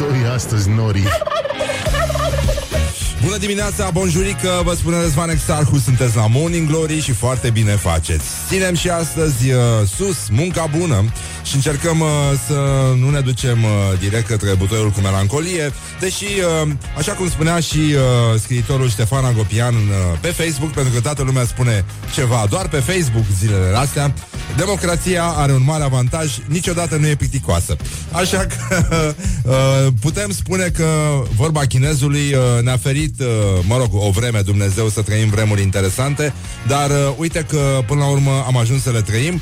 mișto astăzi, Nori. Bună dimineața, bonjurică, vă spune Răzvan Exarhu, sunteți la Morning Glory și foarte bine faceți. Ținem și astăzi uh, sus, munca bună și încercăm uh, să nu ne ducem uh, direct către butoiul cu melancolie, deși, uh, așa cum spunea și uh, scriitorul Ștefan Agopian uh, pe Facebook, pentru că toată lumea spune ceva doar pe Facebook zilele astea, democrația are un mare avantaj, niciodată nu e picticoasă. Așa că uh, putem spune că vorba chinezului uh, ne-a ferit, uh, mă rog, o vreme Dumnezeu să trăim vremuri interesante, dar uh, uite că până la urmă am ajuns să le trăim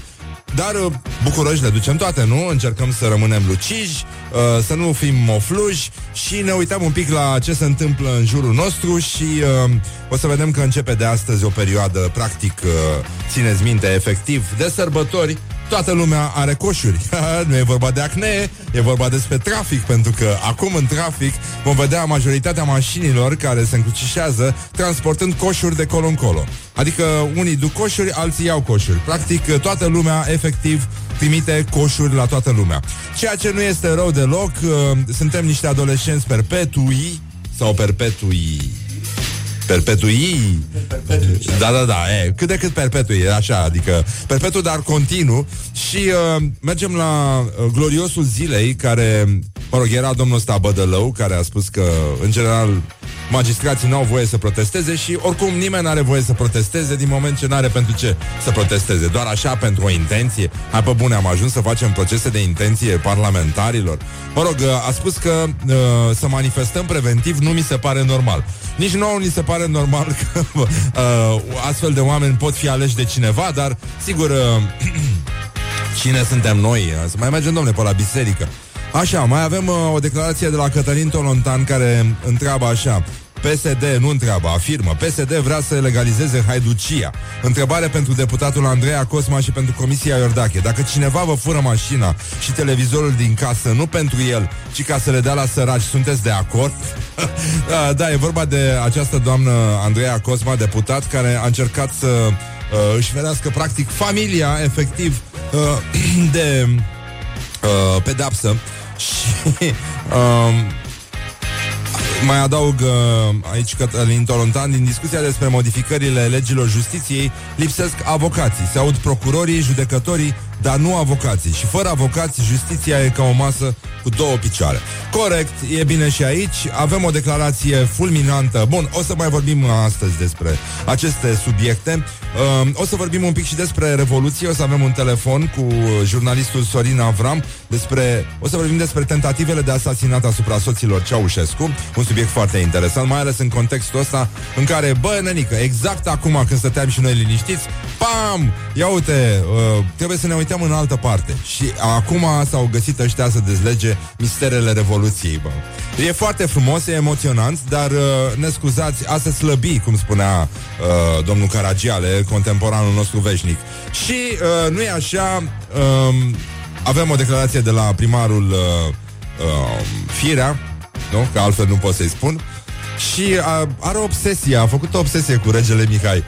dar uh, bucuroși le ducem toate, nu? Încercăm să rămânem luciji, uh, să nu fim mofluji și ne uităm un pic la ce se întâmplă în jurul nostru și uh, o să vedem că începe de astăzi o perioadă, practic, uh, țineți minte, efectiv, de sărbători, Toată lumea are coșuri. nu e vorba de acne, e vorba despre trafic, pentru că acum în trafic vom vedea majoritatea mașinilor care se încrucișează transportând coșuri de colo colo. Adică unii duc coșuri, alții iau coșuri. Practic, toată lumea, efectiv, trimite coșuri la toată lumea. Ceea ce nu este rău deloc, uh, suntem niște adolescenți perpetui sau perpetui. Perpetui? Da, da, da, e, cât de cât perpetui e așa, adică perpetu, dar continuu. Și uh, mergem la uh, gloriosul zilei Care, mă rog, era domnul ăsta Bădălău Care a spus că, în general Magistrații nu au voie să protesteze Și oricum nimeni nu are voie să protesteze Din moment ce nu are pentru ce să protesteze Doar așa, pentru o intenție Hai pe bune, am ajuns să facem procese de intenție Parlamentarilor Mă rog, uh, a spus că uh, să manifestăm preventiv Nu mi se pare normal Nici nouă ni se pare pare normal că uh, astfel de oameni pot fi aleși de cineva, dar sigur, uh, cine suntem noi? Să mai mergem, domnule, pe la biserică. Așa, mai avem uh, o declarație de la Cătălin Tolontan care întreabă așa PSD nu întreabă, afirmă. PSD vrea să legalizeze haiducia. Întrebare pentru deputatul Andreea Cosma și pentru Comisia Iordache. Dacă cineva vă fură mașina și televizorul din casă, nu pentru el, ci ca să le dea la săraci, sunteți de acord? da, da, e vorba de această doamnă Andreea Cosma, deputat, care a încercat să uh, își ferească practic familia, efectiv, uh, de uh, pedapsă și uh, mai adaug uh, aici Cătălin Tolontan Din discuția despre modificările legilor justiției Lipsesc avocații. Se aud procurorii, judecătorii dar nu avocații. Și fără avocați, justiția e ca o masă cu două picioare. Corect, e bine și aici. Avem o declarație fulminantă. Bun, o să mai vorbim astăzi despre aceste subiecte. Uh, o să vorbim un pic și despre Revoluție. O să avem un telefon cu jurnalistul Sorin Avram despre, o să vorbim despre tentativele de asasinat asupra soților Ceaușescu. Un subiect foarte interesant, mai ales în contextul ăsta în care, bă, nenică, exact acum când stăteam și noi liniștiți, pam! Ia uite, uh, trebuie să ne uităm în altă parte. Și acum s-au găsit ăștia să dezlege misterele Revoluției, bă. E foarte frumos, e emoționant, dar uh, ne scuzați, a se slăbi, cum spunea uh, domnul Caragiale, contemporanul nostru veșnic. Și uh, nu e așa, uh, avem o declarație de la primarul uh, uh, Firea, nu? Că altfel nu pot să-i spun. Și uh, are o obsesie, a făcut o obsesie cu regele Mihai.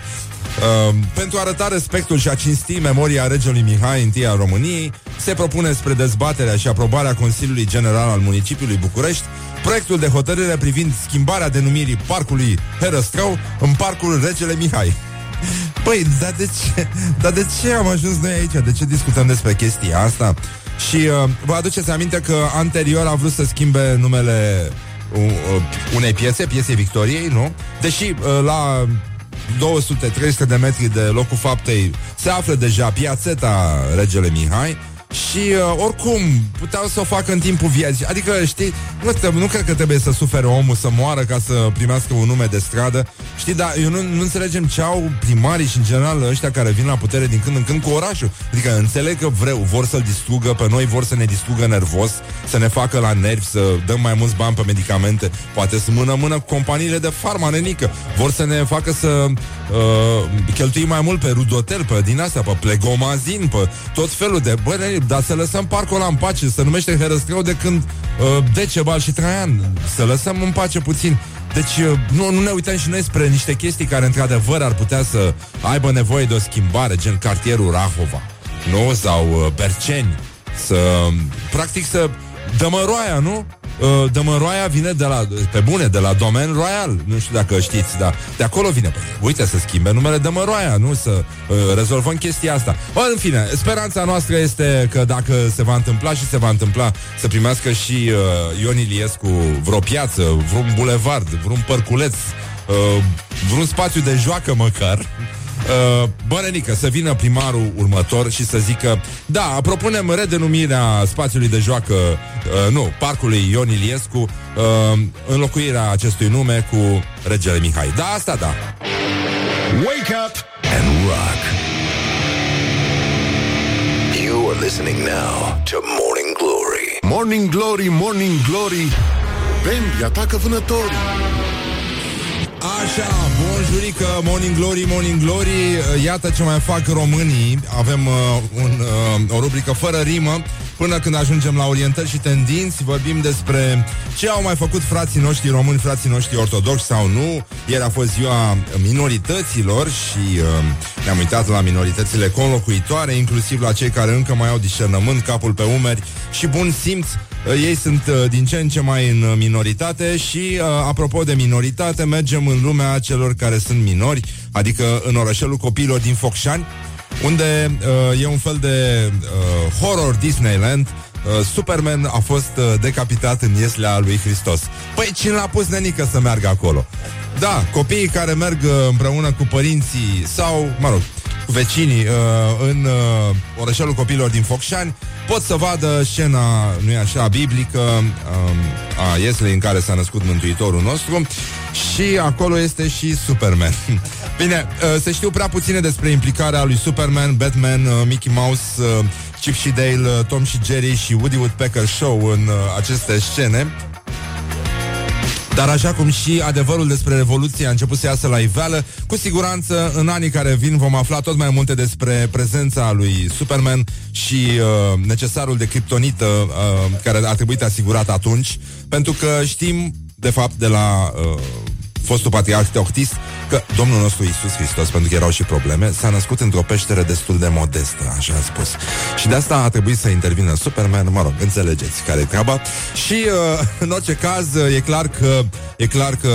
Uh, pentru a arăta respectul și a cinsti memoria regelui Mihai I al României, se propune spre dezbaterea și aprobarea Consiliului General al Municipiului București proiectul de hotărâre privind schimbarea denumirii parcului Herăstrău în parcul Regele Mihai. Păi, dar de ce, dar de ce am ajuns noi aici? De ce discutăm despre chestia asta? Și uh, vă aduceți aminte că anterior a vrut să schimbe numele uh, unei piese, piesei Victoriei, nu? Deși uh, la 200-300 de metri de locul faptei. Se află deja piațeta Regele Mihai și uh, oricum puteau să o facă în timpul vieții. Adică, știi, nu, nu cred că trebuie să sufere omul să moară ca să primească un nume de stradă. Știi, dar eu nu, nu înțelegem ce au primarii și în general ăștia care vin la putere din când în când cu orașul. Adică înțeleg că vreau, vor să-l distrugă pe noi, vor să ne distrugă nervos, să ne facă la nervi, să dăm mai mulți bani pe medicamente, poate să mână-mână cu companiile de farma nenică. Vor să ne facă să uh, cheltuim mai mult pe rudotel, pe din asta, pe plegomazin, pe tot felul de... Bă, dar să lăsăm parcul ăla în pace, să numește Herăstrău de când uh, Decebal și Traian. Să lăsăm în pace puțin. Deci uh, nu, nu ne uităm și noi spre niște chestii care într-adevăr ar putea să aibă nevoie de o schimbare, gen cartierul Rahova, nu? Sau uh, Berceni. Să, practic să dămăroaia, nu? Uh, Dămăroaia vine de la, pe bune, de la Domen Royal. Nu știu dacă știți, dar de acolo vine. Păi, uite, să schimbe numele Dămăroaia, nu să uh, rezolvăm chestia asta. O, în fine, speranța noastră este că dacă se va întâmpla și se va întâmpla să primească și uh, Ion Iliescu vreo piață, vreun bulevard, vreun părculeț, uh, vreun spațiu de joacă măcar, Uh, Bărănică, să vină primarul următor și să zică Da, propunem redenumirea spațiului de joacă uh, Nu, parcului Ion Iliescu uh, Înlocuirea acestui nume cu regele Mihai. Da, asta da. Wake up and rock. You are listening now to Morning Glory. Morning Glory, Morning Glory. Bambi atacă vânătorii Așa, bonjurică, morning glory, morning glory. Iată ce mai fac românii. Avem uh, un, uh, o rubrică fără rimă. Până când ajungem la orientări și tendinți Vorbim despre ce au mai făcut frații noștri români Frații noștri ortodoxi sau nu. Ieri a fost ziua minorităților Și uh, ne-am uitat la minoritățile conlocuitoare Inclusiv la cei care încă mai au discernământ Capul pe umeri și bun simț. Uh, ei sunt uh, din ce în ce mai în uh, minoritate și, apropo de minoritate, mergem în lumea celor care sunt minori, adică în orășelul copiilor din Focșani, unde uh, e un fel de uh, horror Disneyland. Uh, Superman a fost uh, decapitat în ieslea lui Hristos. Păi cine l-a pus nenică să meargă acolo? Da, copiii care merg uh, împreună cu părinții sau, mă rog, cu vecinii uh, în uh, orășelul copiilor din Focșani pot să vadă scena, nu e așa, biblică uh, a Ieslei în care s-a născut Mântuitorul nostru și acolo este și Superman. Bine, uh, se știu prea puține despre implicarea lui Superman, Batman, uh, Mickey Mouse, uh, Chip și Dale, uh, Tom și Jerry și Woody Woodpecker Show în uh, aceste scene. Dar așa cum și adevărul despre Revoluție a început să iasă la iveală, cu siguranță în anii care vin vom afla tot mai multe despre prezența lui Superman și uh, necesarul de criptonită uh, care a trebuit asigurat atunci, pentru că știm, de fapt, de la uh, fostul patriarh Teoctist, că Domnul nostru Isus Hristos, pentru că erau și probleme, s-a născut într-o peșteră destul de modestă, așa a spus. Și de asta a trebuit să intervină Superman, mă rog, înțelegeți care e treaba. Și, uh, în orice caz, e clar că e clar că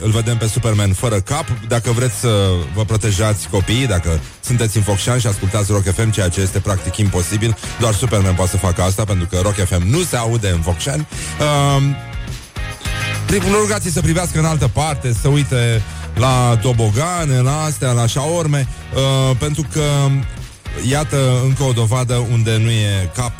îl vedem pe Superman fără cap. Dacă vreți să vă protejați copiii, dacă sunteți în Focșan și ascultați Rock FM, ceea ce este practic imposibil, doar Superman poate să facă asta, pentru că Rock FM nu se aude în Focșani. Uh, nu rugați să privească în altă parte, să uite la tobogane, la astea, la șaorme, uh, pentru că, iată, încă o dovadă unde nu e cap,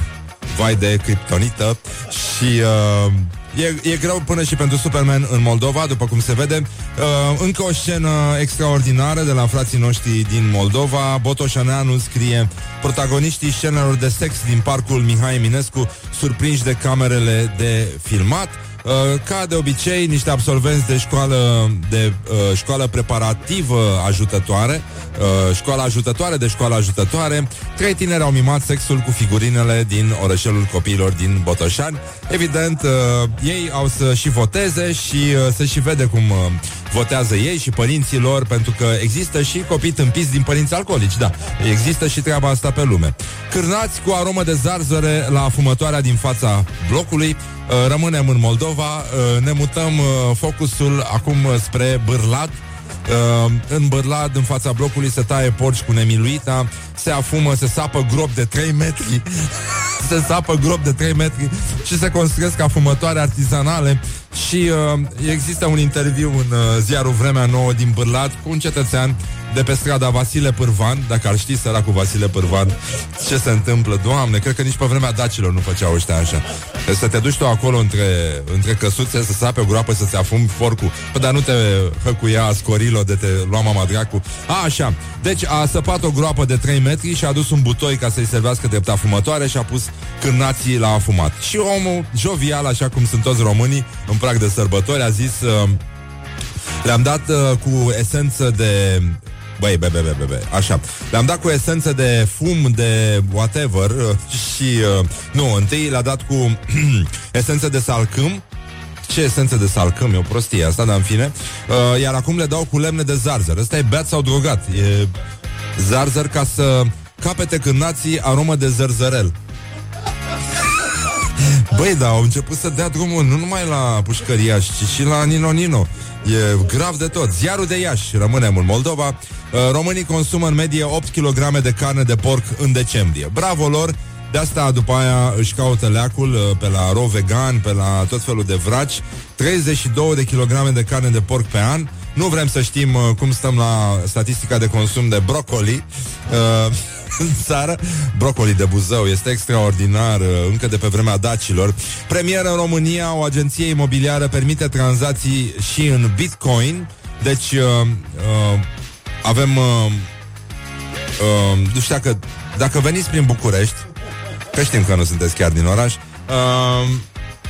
vai de criptonită și... Uh, E, e greu până și pentru Superman în Moldova, după cum se vede. Uh, încă o scenă extraordinară de la frații noștri din Moldova. Botoșaneanu scrie protagoniștii scenelor de sex din parcul Mihai Eminescu surprinși de camerele de filmat. Uh, ca de obicei, niște absolvenți de școală, de uh, școală preparativă ajutătoare, uh, școala ajutătoare de școală ajutătoare, trei tineri au mimat sexul cu figurinele din orășelul copiilor din Botoșani. Evident, uh, ei au să și voteze și uh, să și vede cum uh, votează ei și părinții lor, pentru că există și copii tâmpiți din părinți alcoolici, da. Există și treaba asta pe lume. Cârnați cu aromă de zarzăre la fumătoarea din fața blocului, uh, rămânem în Moldova, uh, ne mutăm uh, focusul acum spre Bârlad, Uh, în Bârlad, în fața blocului, se taie porci cu nemiluita, se afumă, se sapă grop de 3 metri, se sapă grop de 3 metri și se construiesc afumătoare artizanale. Și uh, există un interviu în uh, ziarul Vremea Nouă din Bârlad cu un cetățean de pe strada Vasile Pârvan, dacă ar ști săracul Vasile Pârvan ce se întâmplă, Doamne, cred că nici pe vremea dacilor nu făceau ăștia așa. Deci să te duci tu acolo între, între căsuțe, să sape o groapă, să-ți afumi forcul. Păi, dar nu te hăcuia scorilo de te lua mama dracu. A, așa. Deci a săpat o groapă de 3 metri și a adus un butoi ca să-i servească drept afumătoare și a pus cârnații la afumat. Și omul, jovial, așa cum sunt toți românii, în prag de sărbători, a zis... Uh, le-am dat uh, cu esență de Băi, be, be, be, be, așa. Le-am dat cu esență de fum, de whatever uh, și, uh, nu, întâi le-a dat cu esență de salcâm, ce esență de salcâm, e o prostie asta, dar în fine. Uh, iar acum le dau cu lemne de zarzăr. Ăsta e beat sau drogat. E zarzăr ca să capete cârnații aromă de zărzărel. Băi, da, au început să dea drumul nu numai la pușcăriaș, ci și la Nino Nino. E grav de tot. Ziarul de Iași, rămânem în Moldova. Uh, românii consumă în medie 8 kg de carne de porc în decembrie. Bravo lor! De asta după aia își caută leacul uh, pe la ro vegan, pe la tot felul de vraci. 32 de kilograme de carne de porc pe an. Nu vrem să știm uh, cum stăm la statistica de consum de brocoli. Uh, în țară. Brocoli de Buzău este extraordinar, uh, încă de pe vremea dacilor. Premieră în România, o agenție imobiliară permite tranzacții și în Bitcoin. Deci uh, uh, avem... Uh, uh, nu știu dacă, dacă veniți prin București, că știm că nu sunteți chiar din oraș, uh,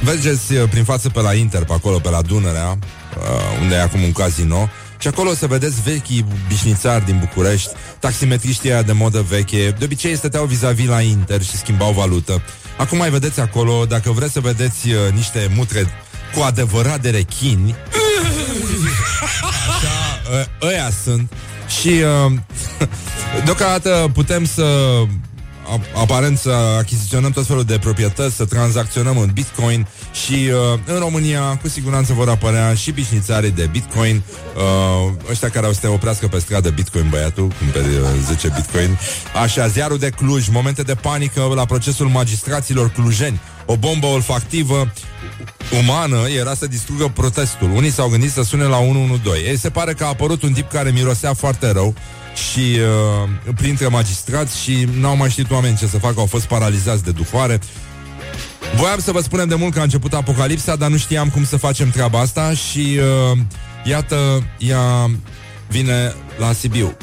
mergeți uh, prin față pe la Inter, pe acolo, pe la Dunărea, uh, unde e acum un casino, și acolo o să vedeți vechii bișnițari din București, taximetriștii aia de modă veche. De obicei stăteau vis-a-vis la Inter și schimbau valută. Acum mai vedeți acolo, dacă vreți să vedeți uh, niște mutre cu adevărat de rechini, așa, uh, ăia sunt. Și uh, deocamdată putem să aparent să achiziționăm tot felul de proprietăți, să tranzacționăm în Bitcoin și uh, în România cu siguranță vor apărea și bișnițarii de Bitcoin, uh, ăștia care au să te oprească pe stradă Bitcoin, băiatul, cumperi uh, 10 Bitcoin. Așa, ziarul de Cluj, momente de panică la procesul magistraților clujeni. O bombă olfactivă umană era să distrugă protestul. Unii s-au gândit să sune la 112. Ei, se pare că a apărut un tip care mirosea foarte rău și uh, printre magistrați și n-au mai știut oameni ce să facă, au fost paralizați de duhoare. Voiam să vă spunem de mult că a început apocalipsa, dar nu știam cum să facem treaba asta și uh, iată, ea vine la Sibiu.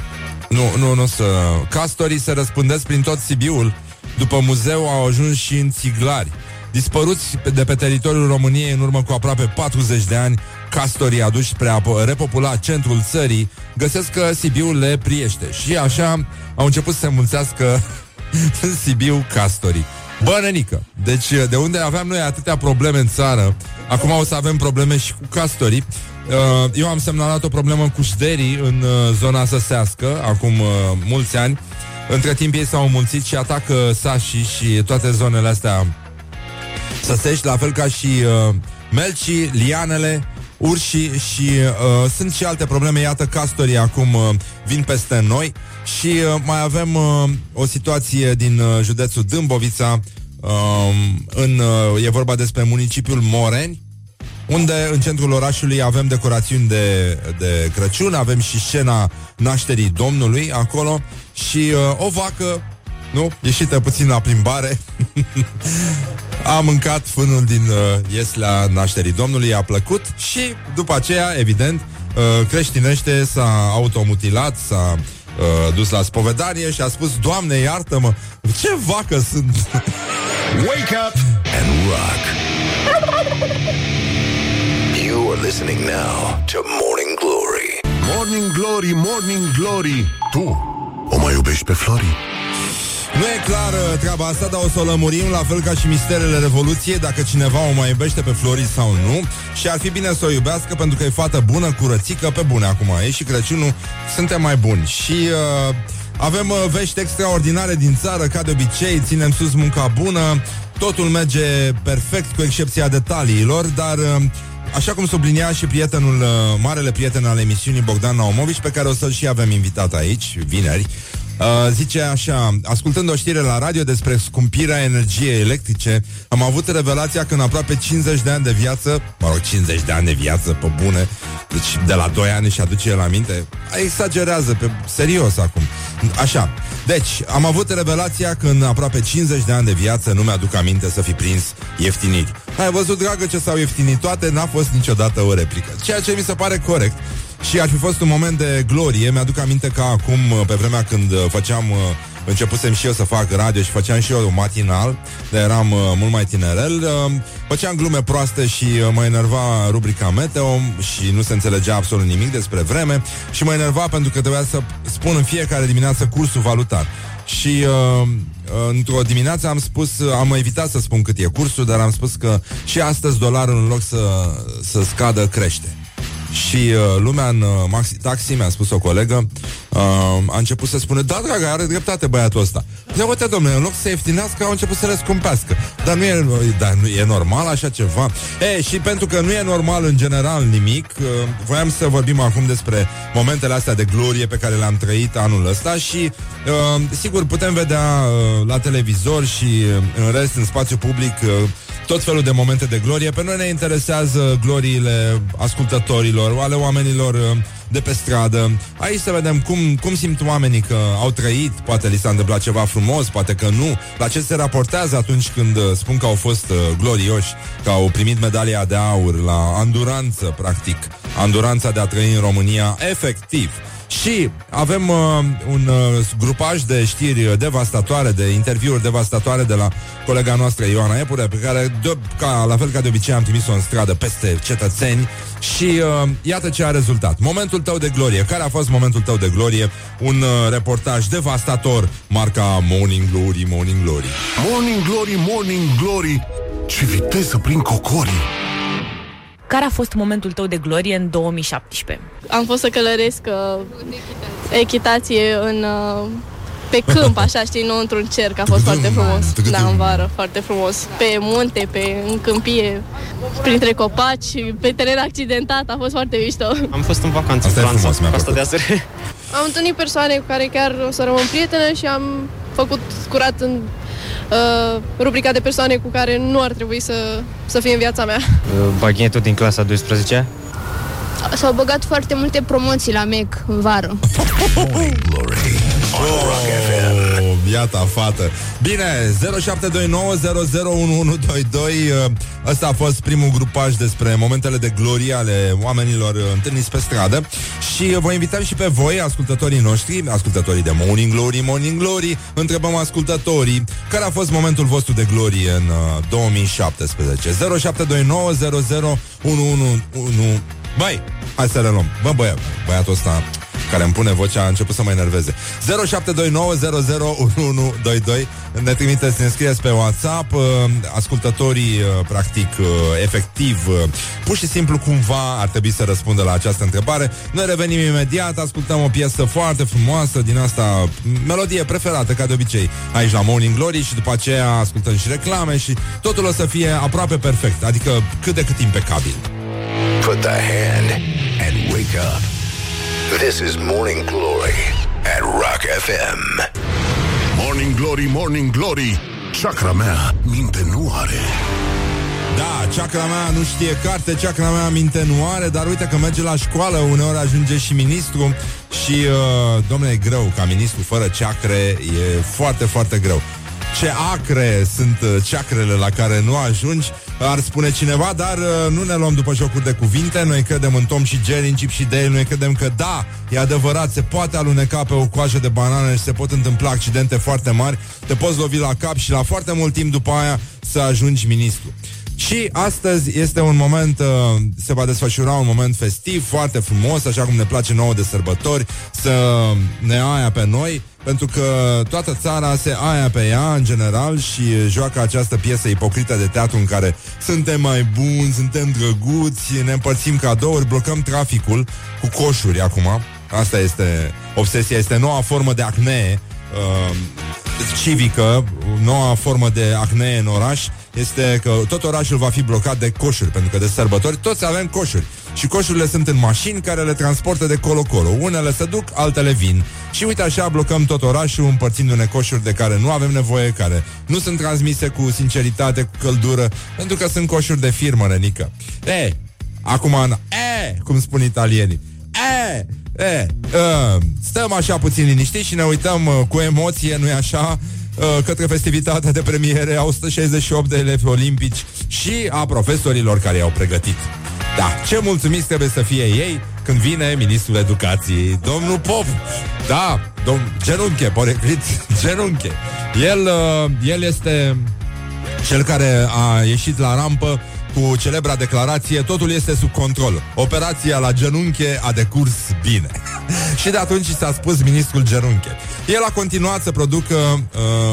Nu, nu, nu să... Castorii se răspândesc prin tot Sibiul. După muzeu au ajuns și în Țiglari. Dispăruți de pe teritoriul României în urmă cu aproape 40 de ani, castorii aduși spre a repopula centrul țării, găsesc că Sibiul le priește. Și așa au început să se mulțească în Sibiu castorii. Bă, nenică, deci de unde aveam noi atâtea probleme în țară, acum o să avem probleme și cu castorii. Uh, eu am semnalat o problemă cu șderii în uh, zona săsească, acum uh, mulți ani. Între timp ei s-au mulțit și atacă sașii și toate zonele astea săsești, la fel ca și uh, melcii, lianele, urșii și uh, sunt și alte probleme. Iată, castorii acum uh, vin peste noi și uh, mai avem uh, o situație din uh, județul Dâmbovița. Uh, în, uh, e vorba despre municipiul Moreni, unde în centrul orașului avem decorațiuni de, de Crăciun, avem și scena nașterii Domnului acolo și uh, o vacă, nu, ieșită puțin la plimbare, a mâncat fânul din uh, ieslea nașterii Domnului, a plăcut și după aceea, evident, uh, creștinește s-a automutilat, s-a uh, dus la spovedanie și a spus, Doamne, iartă-mă, ce vacă sunt! Wake up and rock! You are listening now to Morning Glory. Morning Glory, Morning Glory. Tu o mai iubești pe Flori? Nu e clar uh, treaba asta, dar o să o lămurim la fel ca și misterele Revoluției, dacă cineva o mai iubește pe Flori sau nu. Și ar fi bine să o iubească pentru că e fată bună, curățică, pe bune acum. E și Crăciunul, suntem mai buni. Și uh, avem uh, vești extraordinare din țară, ca de obicei, ținem sus munca bună, totul merge perfect cu excepția detaliilor, dar... Uh, Așa cum sublinia și prietenul, uh, marele prieten al emisiunii Bogdan Naumovici, pe care o să-l și avem invitat aici, vineri, Uh, zice așa, ascultând o știre la radio despre scumpirea energiei electrice, am avut revelația că în aproape 50 de ani de viață, mă rog, 50 de ani de viață, pe bune, deci de la 2 ani și aduce la minte, exagerează, pe serios acum. Așa, deci, am avut revelația că în aproape 50 de ani de viață nu mi-aduc aminte să fi prins ieftiniri. Ai văzut, dragă, ce s-au ieftinit toate, n-a fost niciodată o replică. Ceea ce mi se pare corect. Și ar fi fost un moment de glorie. Mi-aduc aminte că acum, pe vremea când uh, făceam uh, începusem și eu să fac radio și făceam și eu matinal, dar eram uh, mult mai tinerel. Uh, făceam glume proaste și uh, mă enerva rubrica Meteo și nu se înțelegea absolut nimic despre vreme și mă enerva pentru că trebuia să spun în fiecare dimineață cursul valutar. Și uh, uh, într-o dimineață am spus, am evitat să spun cât e cursul, dar am spus că și astăzi dolarul în loc să, să scadă crește. Și uh, lumea în uh, maxi taxi, mi-a spus o colegă, uh, a început să spună, da, dragă, are dreptate băiatul ăsta. Ia uite, domnule, în loc să ieftinească, au început să le scumpească. Dar nu e, dar nu e normal așa ceva. E, și pentru că nu e normal în general nimic, uh, voiam să vorbim acum despre momentele astea de glorie pe care le-am trăit anul ăsta și, uh, sigur, putem vedea uh, la televizor și uh, în rest, în spațiu public, uh, tot felul de momente de glorie. Pe noi ne interesează gloriile ascultătorilor, ale oamenilor uh, de pe stradă. Aici să vedem cum, cum simt oamenii că au trăit, poate li s-a întâmplat ceva frumos, poate că nu. La ce se raportează atunci când uh, spun că au fost uh, glorioși, că au primit medalia de aur la anduranță, practic. Anduranța de a trăi în România, efectiv. Și avem uh, un uh, grupaj de știri devastatoare, de interviuri devastatoare de la colega noastră Ioana Epure, pe care, de, ca, la fel ca de obicei, am trimis-o în stradă peste cetățeni și uh, iată ce a rezultat. Momentul tău de glorie. Care a fost momentul tău de glorie? Un uh, reportaj devastator, marca Morning Glory, Morning Glory. Morning Glory, Morning Glory, ce viteză prin cocorii! Care a fost momentul tău de glorie în 2017? Am fost să călăresc uh, echitație în, uh, pe câmp, așa, știi, nu într-un cerc. A fost foarte frumos. Da, în vară, foarte frumos. Pe munte, pe în câmpie, printre copaci, pe teren accidentat. A fost foarte mișto. Am fost în vacanță Asta în Franța, frumos, Costa de Azure. Am întâlnit persoane cu care chiar o să rămân prietene și am făcut curat în uh, rubrica de persoane cu care nu ar trebui să, să fie în viața mea. Uh, baghetul din clasa 12 S-au băgat foarte multe promoții la MEC în vară. Oh, iată, fată. Bine, 0729001122 Ăsta a fost primul grupaj despre momentele de glorie ale oamenilor uh, întâlniți pe stradă. Și vă invităm și pe voi, ascultătorii noștri Ascultătorii de Morning Glory, Morning Glory Întrebăm ascultătorii Care a fost momentul vostru de glorie în uh, 2017 0729001111 Băi, hai să le luăm Bă, băiat, băiatul ăsta care îmi pune vocea, a început să mă enerveze. 0729001122 Ne trimiteți, ne scrieți pe WhatsApp uh, Ascultătorii, uh, practic, uh, efectiv Pur și simplu, cumva ar trebui să răspundă la această întrebare. Noi revenim imediat, ascultăm o piesă foarte frumoasă Din asta, melodie preferată, ca de obicei Aici la Morning Glory și după aceea ascultăm și reclame Și totul o să fie aproape perfect Adică cât de cât impecabil. Put the hand and wake up This is Morning Glory at Rock FM. Morning Glory, Morning Glory. Chakra mea minte nu are. Da, chakra mea nu știe carte, chakra mea minte nu are, dar uite că merge la școală, uneori ajunge și ministru și, uh, domnule, e greu ca ministru fără chakre, e foarte, foarte greu ce acre sunt uh, ceacrele la care nu ajungi, ar spune cineva, dar uh, nu ne luăm după jocuri de cuvinte, noi credem în Tom și Jerry, în Chip și Dale, noi credem că da, e adevărat, se poate aluneca pe o coajă de banane și se pot întâmpla accidente foarte mari, te poți lovi la cap și la foarte mult timp după aia să ajungi ministru. Și astăzi este un moment, uh, se va desfășura un moment festiv, foarte frumos, așa cum ne place nouă de sărbători, să ne aia pe noi, pentru că toată țara se aia pe ea în general și joacă această piesă ipocrită de teatru în care suntem mai buni, suntem drăguți, ne împărțim cadouri, blocăm traficul cu coșuri acum. Asta este obsesia, este noua formă de acne uh, civică, noua formă de acne în oraș este că tot orașul va fi blocat de coșuri, pentru că de sărbători toți avem coșuri. Și coșurile sunt în mașini care le transportă de colo-colo. Unele se duc, altele vin. Și uite așa blocăm tot orașul împărțindu-ne coșuri de care nu avem nevoie, care nu sunt transmise cu sinceritate, cu căldură, pentru că sunt coșuri de firmă, nenică. E, acum, e, cum spun italienii. E, e, uh, stăm așa puțin liniștiți și ne uităm uh, cu emoție, nu-i așa, uh, către festivitatea de premiere a 168 de elevi olimpici și a profesorilor care i-au pregătit. Da, ce mulțumiți trebuie să fie ei când vine ministrul educației, domnul Pop. Da, domn genunche, poreclit, genunche. El, uh, el este cel care a ieșit la rampă cu celebra declarație Totul este sub control. Operația la genunche a decurs bine. și de atunci s-a spus ministrul Gerunche. El a continuat să producă uh,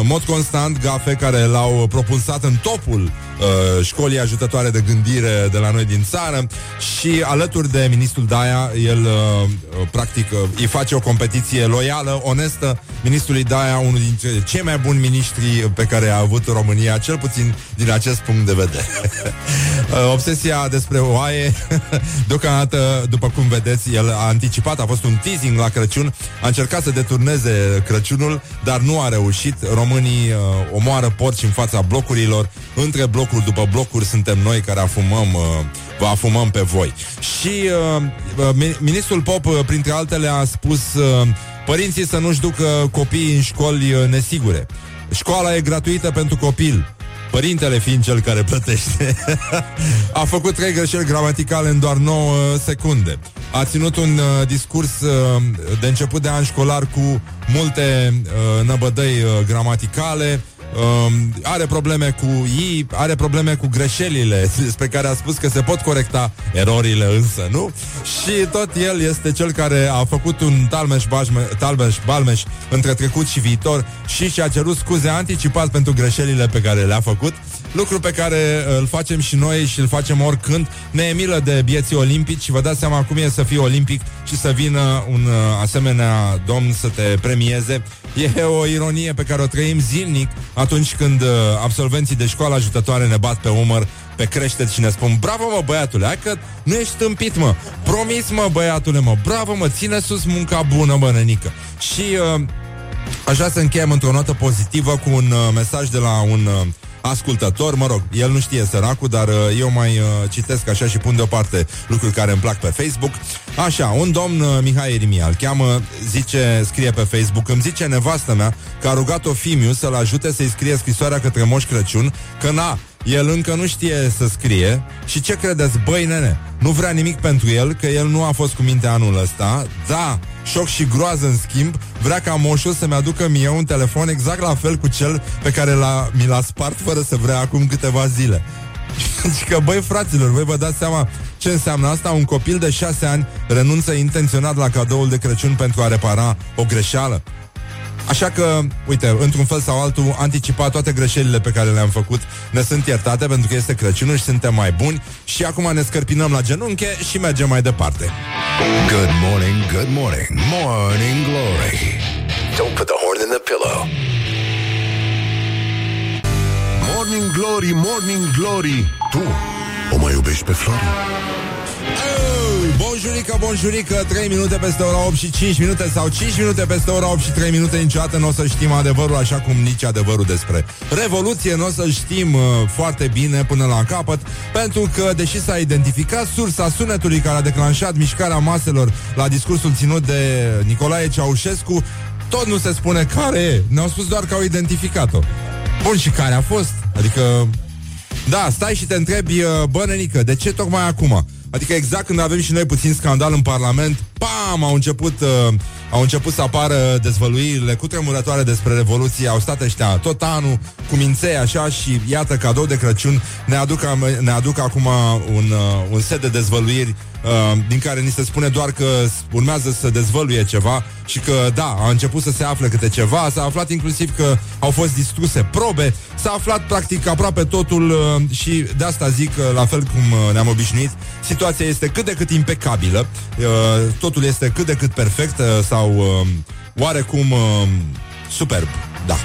în mod constant gafe care l-au propulsat în topul uh, școlii ajutătoare de gândire de la noi din țară și alături de ministrul Daia, el uh, uh, practic uh, îi face o competiție loială, onestă, ministrului Daia, unul dintre cei mai buni miniștri pe care a avut România, cel puțin din acest punct de vedere. uh, obsesia despre oaie, deocamdată, după cum vedeți, el a anticipat, a fost un teasing la Crăciun, a încercat să deturneze Crăciunul, dar nu a reușit. Românii uh, omoară porci în fața blocurilor, între blocuri după blocuri suntem noi care afumăm, uh, vă afumăm pe voi. Și uh, uh ministrul Pop, uh, printre altele, a spus uh, părinții să nu-și ducă copiii în școli uh, nesigure. Școala e gratuită pentru copil. Părintele fiind cel care plătește A făcut trei greșeli gramaticale în doar 9 secunde A ținut un uh, discurs uh, de început de an școlar Cu multe uh, năbădăi uh, gramaticale um, are probleme cu ei, are probleme cu greșelile despre care a spus că se pot corecta erorile însă, nu? Și tot el este cel care a făcut un talmeș, bajme, talmeș balmeș între trecut și viitor și și-a cerut scuze anticipat pentru greșelile pe care le-a făcut lucru pe care uh, îl facem și noi și îl facem oricând. Ne e milă de bieții olimpici și vă dați seama cum e să fii olimpic și să vină un uh, asemenea domn să te premieze. E o ironie pe care o trăim zilnic atunci când uh, absolvenții de școală ajutătoare ne bat pe umăr pe creștet și ne spun Bravo mă băiatule, hai că nu ești tâmpit mă. Promis mă băiatule mă. Bravo mă, ține sus munca bună mă nenică. Și uh, aș vrea să încheiem într-o notă pozitivă Cu un uh, mesaj de la un uh, ascultător, mă rog, el nu știe săracul, dar uh, eu mai uh, citesc așa și pun deoparte lucruri care îmi plac pe Facebook. Așa, un domn, uh, Mihai Erimia, îl cheamă, zice, scrie pe Facebook, îmi zice nevastă mea că a rugat-o Fimiu să-l ajute să-i scrie scrisoarea către Moș Crăciun, că na, el încă nu știe să scrie și ce credeți, băi nene, nu vrea nimic pentru el, că el nu a fost cu minte anul ăsta, da, șoc și groază în schimb, vrea ca moșul să-mi aducă mie un telefon exact la fel cu cel pe care l-a, mi l-a spart fără să vrea acum câteva zile. Și că, băi, fraților, voi vă dați seama ce înseamnă asta? Un copil de șase ani renunță intenționat la cadoul de Crăciun pentru a repara o greșeală. Așa că, uite, într-un fel sau altul, anticipa toate greșelile pe care le-am făcut, ne sunt iertate pentru că este Crăciunul și suntem mai buni și acum ne scărpinăm la genunche și mergem mai departe. Good morning, good morning, morning glory. Don't put the horn in the pillow. Morning glory, morning glory. Tu o mai iubești pe Flori? Bonjurică, bonjurică 3 minute peste ora 8 și 5 minute Sau 5 minute peste ora 8 și 3 minute Niciodată nu o să știm adevărul Așa cum nici adevărul despre Revoluție Nu o să știm uh, foarte bine până la capăt Pentru că, deși s-a identificat Sursa sunetului care a declanșat Mișcarea maselor la discursul ținut de Nicolae Ceaușescu Tot nu se spune care e Ne-au spus doar că au identificat-o Bun, și care a fost? Adică da, stai și te întrebi, uh, bă, nenică, de ce tocmai acum? Adică exact când avem și noi puțin scandal în Parlament, pam, au început, uh, au început să apară dezvăluirile cu tremurătoare despre Revoluție, au stat ăștia tot anul cu minței așa și iată, cadou de Crăciun, ne aduc, ne aduc acum un, uh, un set de dezvăluiri uh, din care ni se spune doar că urmează să dezvăluie ceva și că, da, a început să se afle câte ceva, s-a aflat inclusiv că au fost distruse probe, s-a aflat practic aproape totul uh, și de asta zic, uh, la fel cum uh, ne-am obișnuit, situația este cât de cât impecabilă, uh, totul este cât de cât perfect uh, sau uh, oarecum uh, superb. Da.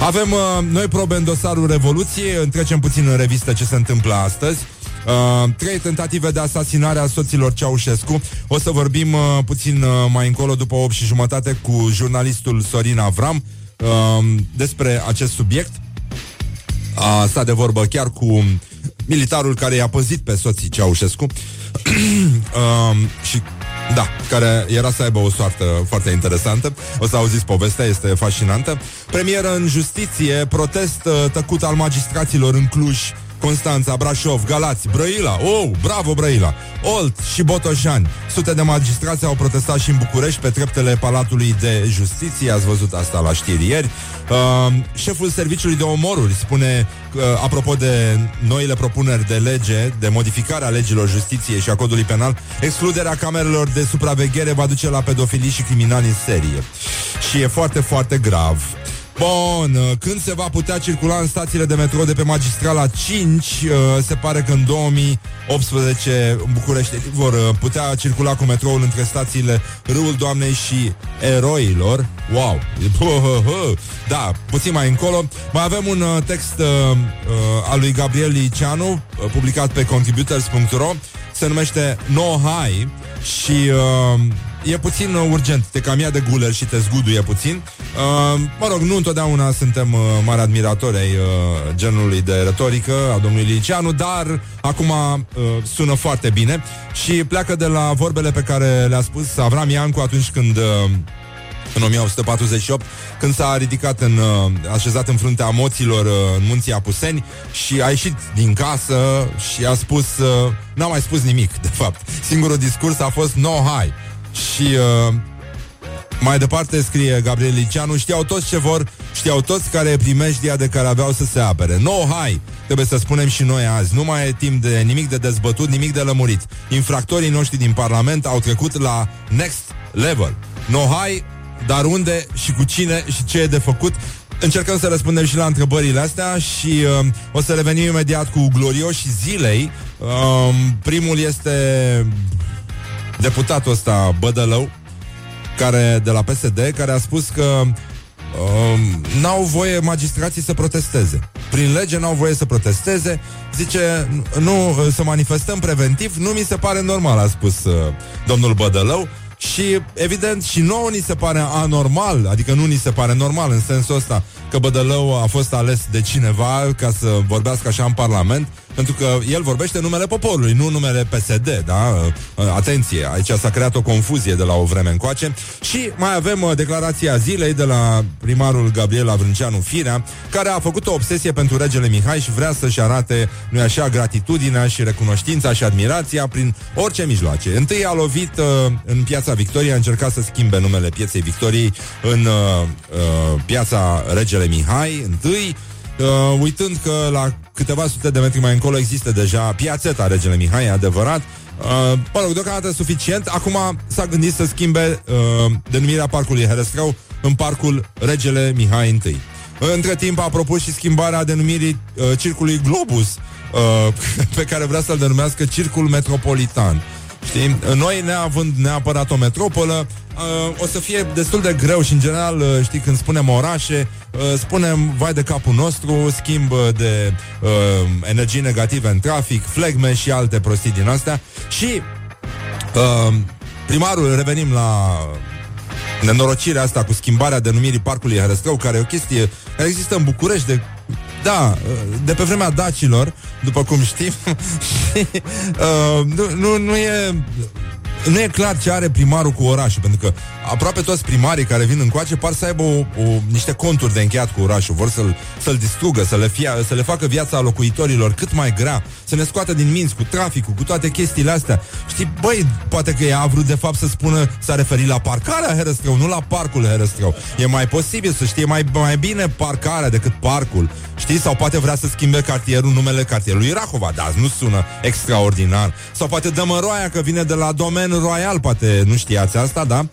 Avem uh, noi probe în dosarul Revoluției, trecem puțin în revistă ce se întâmplă astăzi. Uh, trei tentative de asasinare a soților Ceaușescu. O să vorbim uh, puțin uh, mai încolo, după 8 și jumătate, cu jurnalistul Sorin Avram uh, despre acest subiect. A stat de vorbă chiar cu militarul care i-a păzit pe soții Ceaușescu uh, și da, care era să aibă o soartă foarte interesantă. O să auziți povestea, este fascinantă. Premieră în justiție, protest uh, tăcut al magistraților în Cluj Constanța, Brașov, Galați, Brăila, oh, bravo Brăila, Olt și Botoșani. Sute de magistrați au protestat și în București pe treptele Palatului de Justiție, ați văzut asta la știri ieri. Uh, șeful Serviciului de Omoruri spune, uh, apropo de noile propuneri de lege, de modificare a legilor justiției și a codului penal, excluderea camerelor de supraveghere va duce la pedofilii și criminali în serie. Și e foarte, foarte grav. Bun, uh, când se va putea circula în stațiile de metro de pe magistrala 5, uh, se pare că în 2018 în București vor uh, putea circula cu metroul între stațiile Râul Doamnei și Eroilor. Wow! Da, puțin mai încolo. Mai avem un text al lui Gabriel Liceanu, publicat pe contributors.ro, se numește No High și uh, e puțin uh, urgent. Te cam ia de guler și te zguduie puțin. Uh, mă rog, nu întotdeauna suntem uh, mari admiratori ai uh, genului de retorică a domnului Liceanu, dar acum uh, sună foarte bine și pleacă de la vorbele pe care le-a spus Avram Iancu atunci când... Uh, în 1848, când s-a ridicat în, uh, așezat în fruntea moților uh, în munții Apuseni și a ieșit din casă și a spus, uh, n-a mai spus nimic, de fapt. Singurul discurs a fost no hi. Și uh, mai departe scrie Gabriel Liceanu Știau toți ce vor, știau toți care e primejdia de care aveau să se apere. No, hai, trebuie să spunem și noi azi Nu mai e timp de nimic de dezbătut, nimic de lămurit. Infractorii noștri din Parlament au trecut la next level. No, hai, dar unde și cu cine și ce e de făcut? Încercăm să răspundem și la întrebările astea și uh, o să revenim imediat cu glorioși zilei. Uh, primul este deputatul ăsta Bădălău, care, de la PSD, care a spus că um, n-au voie magistrații să protesteze. Prin lege n-au voie să protesteze. Zice, nu, să manifestăm preventiv, nu mi se pare normal, a spus uh, domnul Bădălău. Și, evident, și nouă ni se pare anormal, adică nu ni se pare normal în sensul ăsta că Bădălău a fost ales de cineva ca să vorbească așa în Parlament pentru că el vorbește numele poporului, nu numele PSD, da? Uh, atenție, aici s-a creat o confuzie de la o vreme încoace. Și mai avem uh, declarația zilei de la primarul Gabriel Avrânceanu Firea, care a făcut o obsesie pentru regele Mihai și vrea să-și arate, nu așa, gratitudinea și recunoștința și admirația prin orice mijloace. Întâi a lovit uh, în piața Victoriei, a încercat să schimbe numele pieței Victoriei în uh, uh, piața regele Mihai, întâi, uh, uitând că la câteva sute de metri mai încolo există deja piațeta Regele Mihai, adevărat. Uh, mă rog, deocamdată suficient. Acum s-a gândit să schimbe uh, denumirea parcului Herăstrău în parcul Regele Mihai I. Între timp a propus și schimbarea denumirii uh, circului Globus, uh, pe care vrea să-l denumească Circul Metropolitan. Știi? Noi, neavând neapărat o metropolă, uh, o să fie destul de greu și, în general, uh, știi, când spunem orașe, uh, spunem vai de capul nostru, schimb de uh, energii negative în trafic, flegme și alte prostii din astea. Și uh, primarul, revenim la nenorocirea asta cu schimbarea denumirii parcului Herăstrău, care e o chestie care există în București de da, de pe vremea dacilor, după cum știm, și, uh, nu, nu, nu e nu e clar ce are primarul cu orașul, pentru că aproape toți primarii care vin încoace par să aibă o, o, niște conturi de încheiat cu orașul, vor să-l, să-l distrugă, să le, fie, să le facă viața locuitorilor cât mai grea, să ne scoată din minți cu traficul, cu toate chestiile astea. Știi, băi, poate că ea a vrut de fapt să spună, s-a referit la parcarea Herăstrău, nu la parcul Herăstrău. E mai posibil să știe mai, mai bine parcarea decât parcul. Știi? Sau poate vrea să schimbe cartierul, numele cartierului Rahova, dar nu sună extraordinar. Sau poate Dămăroaia, că vine de la domen royal, poate nu știați asta, da?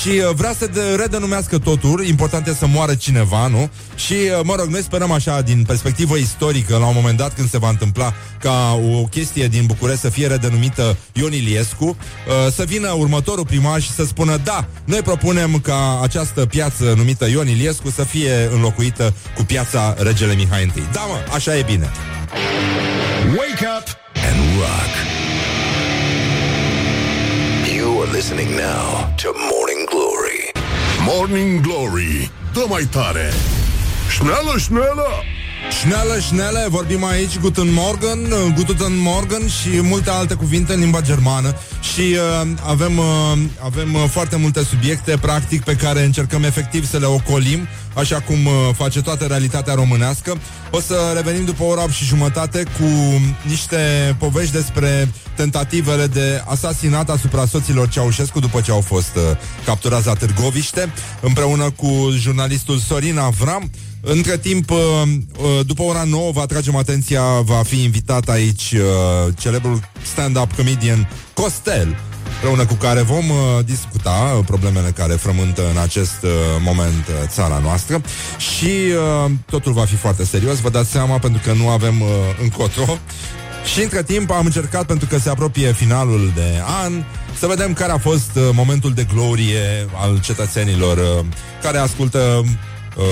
Și uh, vrea să de- redenumească totul, important e să moară cineva, nu? Și, uh, mă rog, noi sperăm așa, din perspectivă istorică, la un moment dat când se va întâmpla ca o chestie din București să fie redenumită Ion Iliescu, uh, să vină următorul primar și să spună, da, noi propunem ca această piață numită Ion Iliescu să fie înlocuită cu piața Regele Mihai I. Da, mă, așa e bine. Wake up and rock. You are listening now to Morning Glory. Morning Glory. Dă mai tare. Șneală, șneală. Schnelle, schnelle, vorbim aici Guten Morgen, Guten Morgen și multe alte cuvinte în limba germană și uh, avem, uh, avem uh, foarte multe subiecte practic pe care încercăm efectiv să le ocolim așa cum uh, face toată realitatea românească. O să revenim după ora 8 și jumătate cu niște povești despre tentativele de asasinat asupra soților Ceaușescu după ce au fost uh, capturați la Târgoviște, împreună cu jurnalistul Sorin Avram. Între timp, uh, uh, după ora 9, vă atragem atenția, va fi invitat aici uh, celebrul stand-up comedian Costel, împreună cu care vom discuta problemele care frământă în acest moment țara noastră și totul va fi foarte serios, vă dați seama, pentru că nu avem încotro. Și între timp am încercat, pentru că se apropie finalul de an, să vedem care a fost momentul de glorie al cetățenilor care ascultă uh,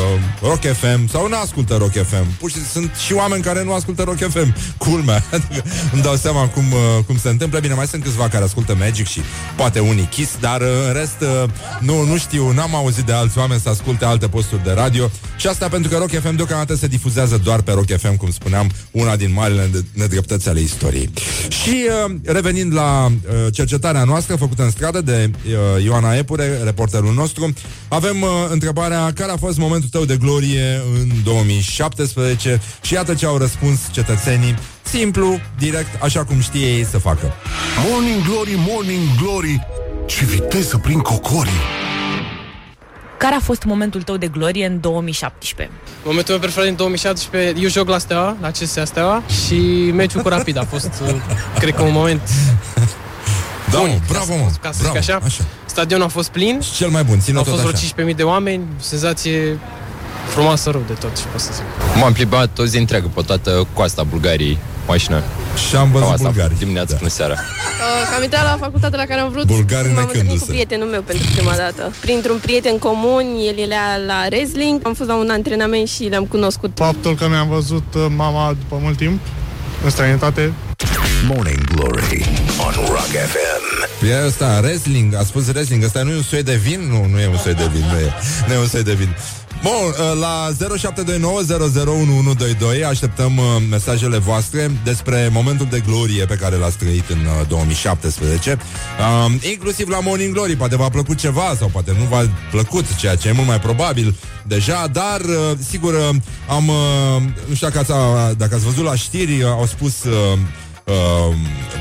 Rock FM sau nu ascultă Rock FM. Pur și sunt și oameni care nu ascultă Rock FM. Culmea. Adică îmi dau seama cum, uh, cum se întâmplă. Bine, mai sunt câțiva care ascultă Magic și poate unii Kiss, dar uh, în rest uh, nu, nu știu, n-am auzit de alți oameni să asculte alte posturi de radio. Și asta pentru că Rock FM deocamdată se difuzează doar pe Rock FM, cum spuneam, una din marile nedreptăți ale istoriei. Și uh, revenind la uh, cercetarea noastră făcută în stradă de uh, Ioana Epure, reporterul nostru, avem uh, întrebarea care a fost momentul momentul tău de glorie în 2017 și iată ce au răspuns cetățenii simplu, direct, așa cum știe ei să facă. Morning Glory, Morning Glory, ce viteză prin cocorii! Care a fost momentul tău de glorie în 2017? Momentul meu preferat din 2017, eu joc la Steaua, la CSA Steaua și meciul cu Rapid a fost, uh, cred că, un moment da, bun, bravo, mă, ca să bravo, zic așa. așa. Stadionul a fost plin. Și cel mai bun, ține Au fost vreo 15.000 de oameni, senzație frumoasă rău de tot, ce pot să zic. M-am plimbat toți zi întreagă pe toată coasta Bulgariei, mașină. Și am văzut bulgari. Dimineața da. până seara. Uh, cam intrat la facultatea la care am vrut. Bulgari m-am întâlnit cu prietenul meu pentru prima dată. Printr-un prieten comun, el era la wrestling. Am fost la un antrenament și le-am cunoscut. Faptul că mi-am văzut uh, mama după mult timp, în străinătate. Morning Glory on Rock FM. E ăsta, wrestling, a spus wrestling, ăsta nu e un soi de vin? Nu, nu e un soi de vin, nu e, nu e un soi de vin. Bun, uh, la 0729001122 așteptăm uh, mesajele voastre despre momentul de glorie pe care l-ați trăit în 2017. Uh, inclusiv la Morning Glory, poate v-a plăcut ceva sau poate nu v-a plăcut, ceea ce e mult mai probabil deja, dar sigur am, nu știu dacă ați, dacă ați văzut la știri, au spus uh,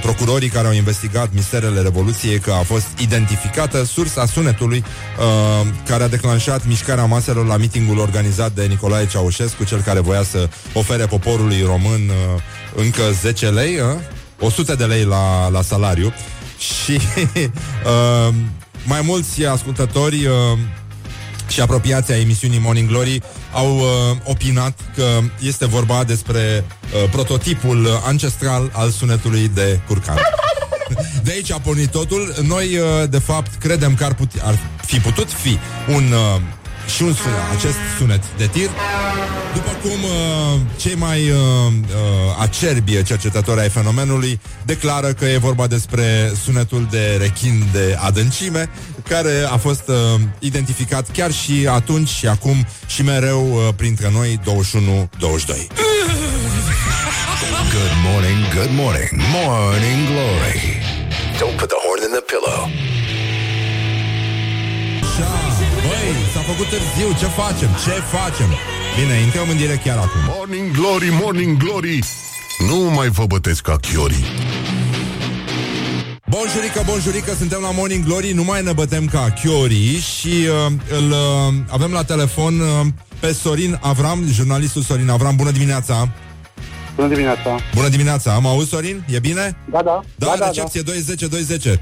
procurorii care au investigat misterele Revoluției că a fost identificată sursa sunetului uh, care a declanșat mișcarea maselor la mitingul organizat de Nicolae Ceaușescu, cel care voia să ofere poporului român uh, încă 10 lei, uh, 100 de lei la, la salariu. Și uh, mai mulți ascultători uh, și apropiația emisiunii Morning Glory au uh, opinat că este vorba despre uh, prototipul ancestral al sunetului de curcan. De aici a pornit totul. Noi, uh, de fapt, credem că ar, put- ar fi putut fi un uh, și un sunet, acest sunet de tir. După cum uh, cei mai uh, uh, acerbi cercetători ai fenomenului declară că e vorba despre sunetul de rechin de adâncime, care a fost uh, identificat chiar și atunci și acum și mereu uh, printre noi 21-22. Good morning, good morning, morning glory. Don't put the horn in the pillow. Băi, s-a făcut târziu, ce facem? Ce facem? Bine, intrăm în direct chiar acum. Morning glory, morning glory. Nu mai vă bătesc ca chiorii. Bonjurică, bonjurică, suntem la Morning Glory, nu mai ne bătem ca chiorii și uh, îl uh, avem la telefon uh, pe Sorin Avram, jurnalistul Sorin Avram. Bună dimineața! Bună dimineața! Bună dimineața! Mă auzi, Sorin? E bine? Da, da. Da, da recepție da, da. 210-210.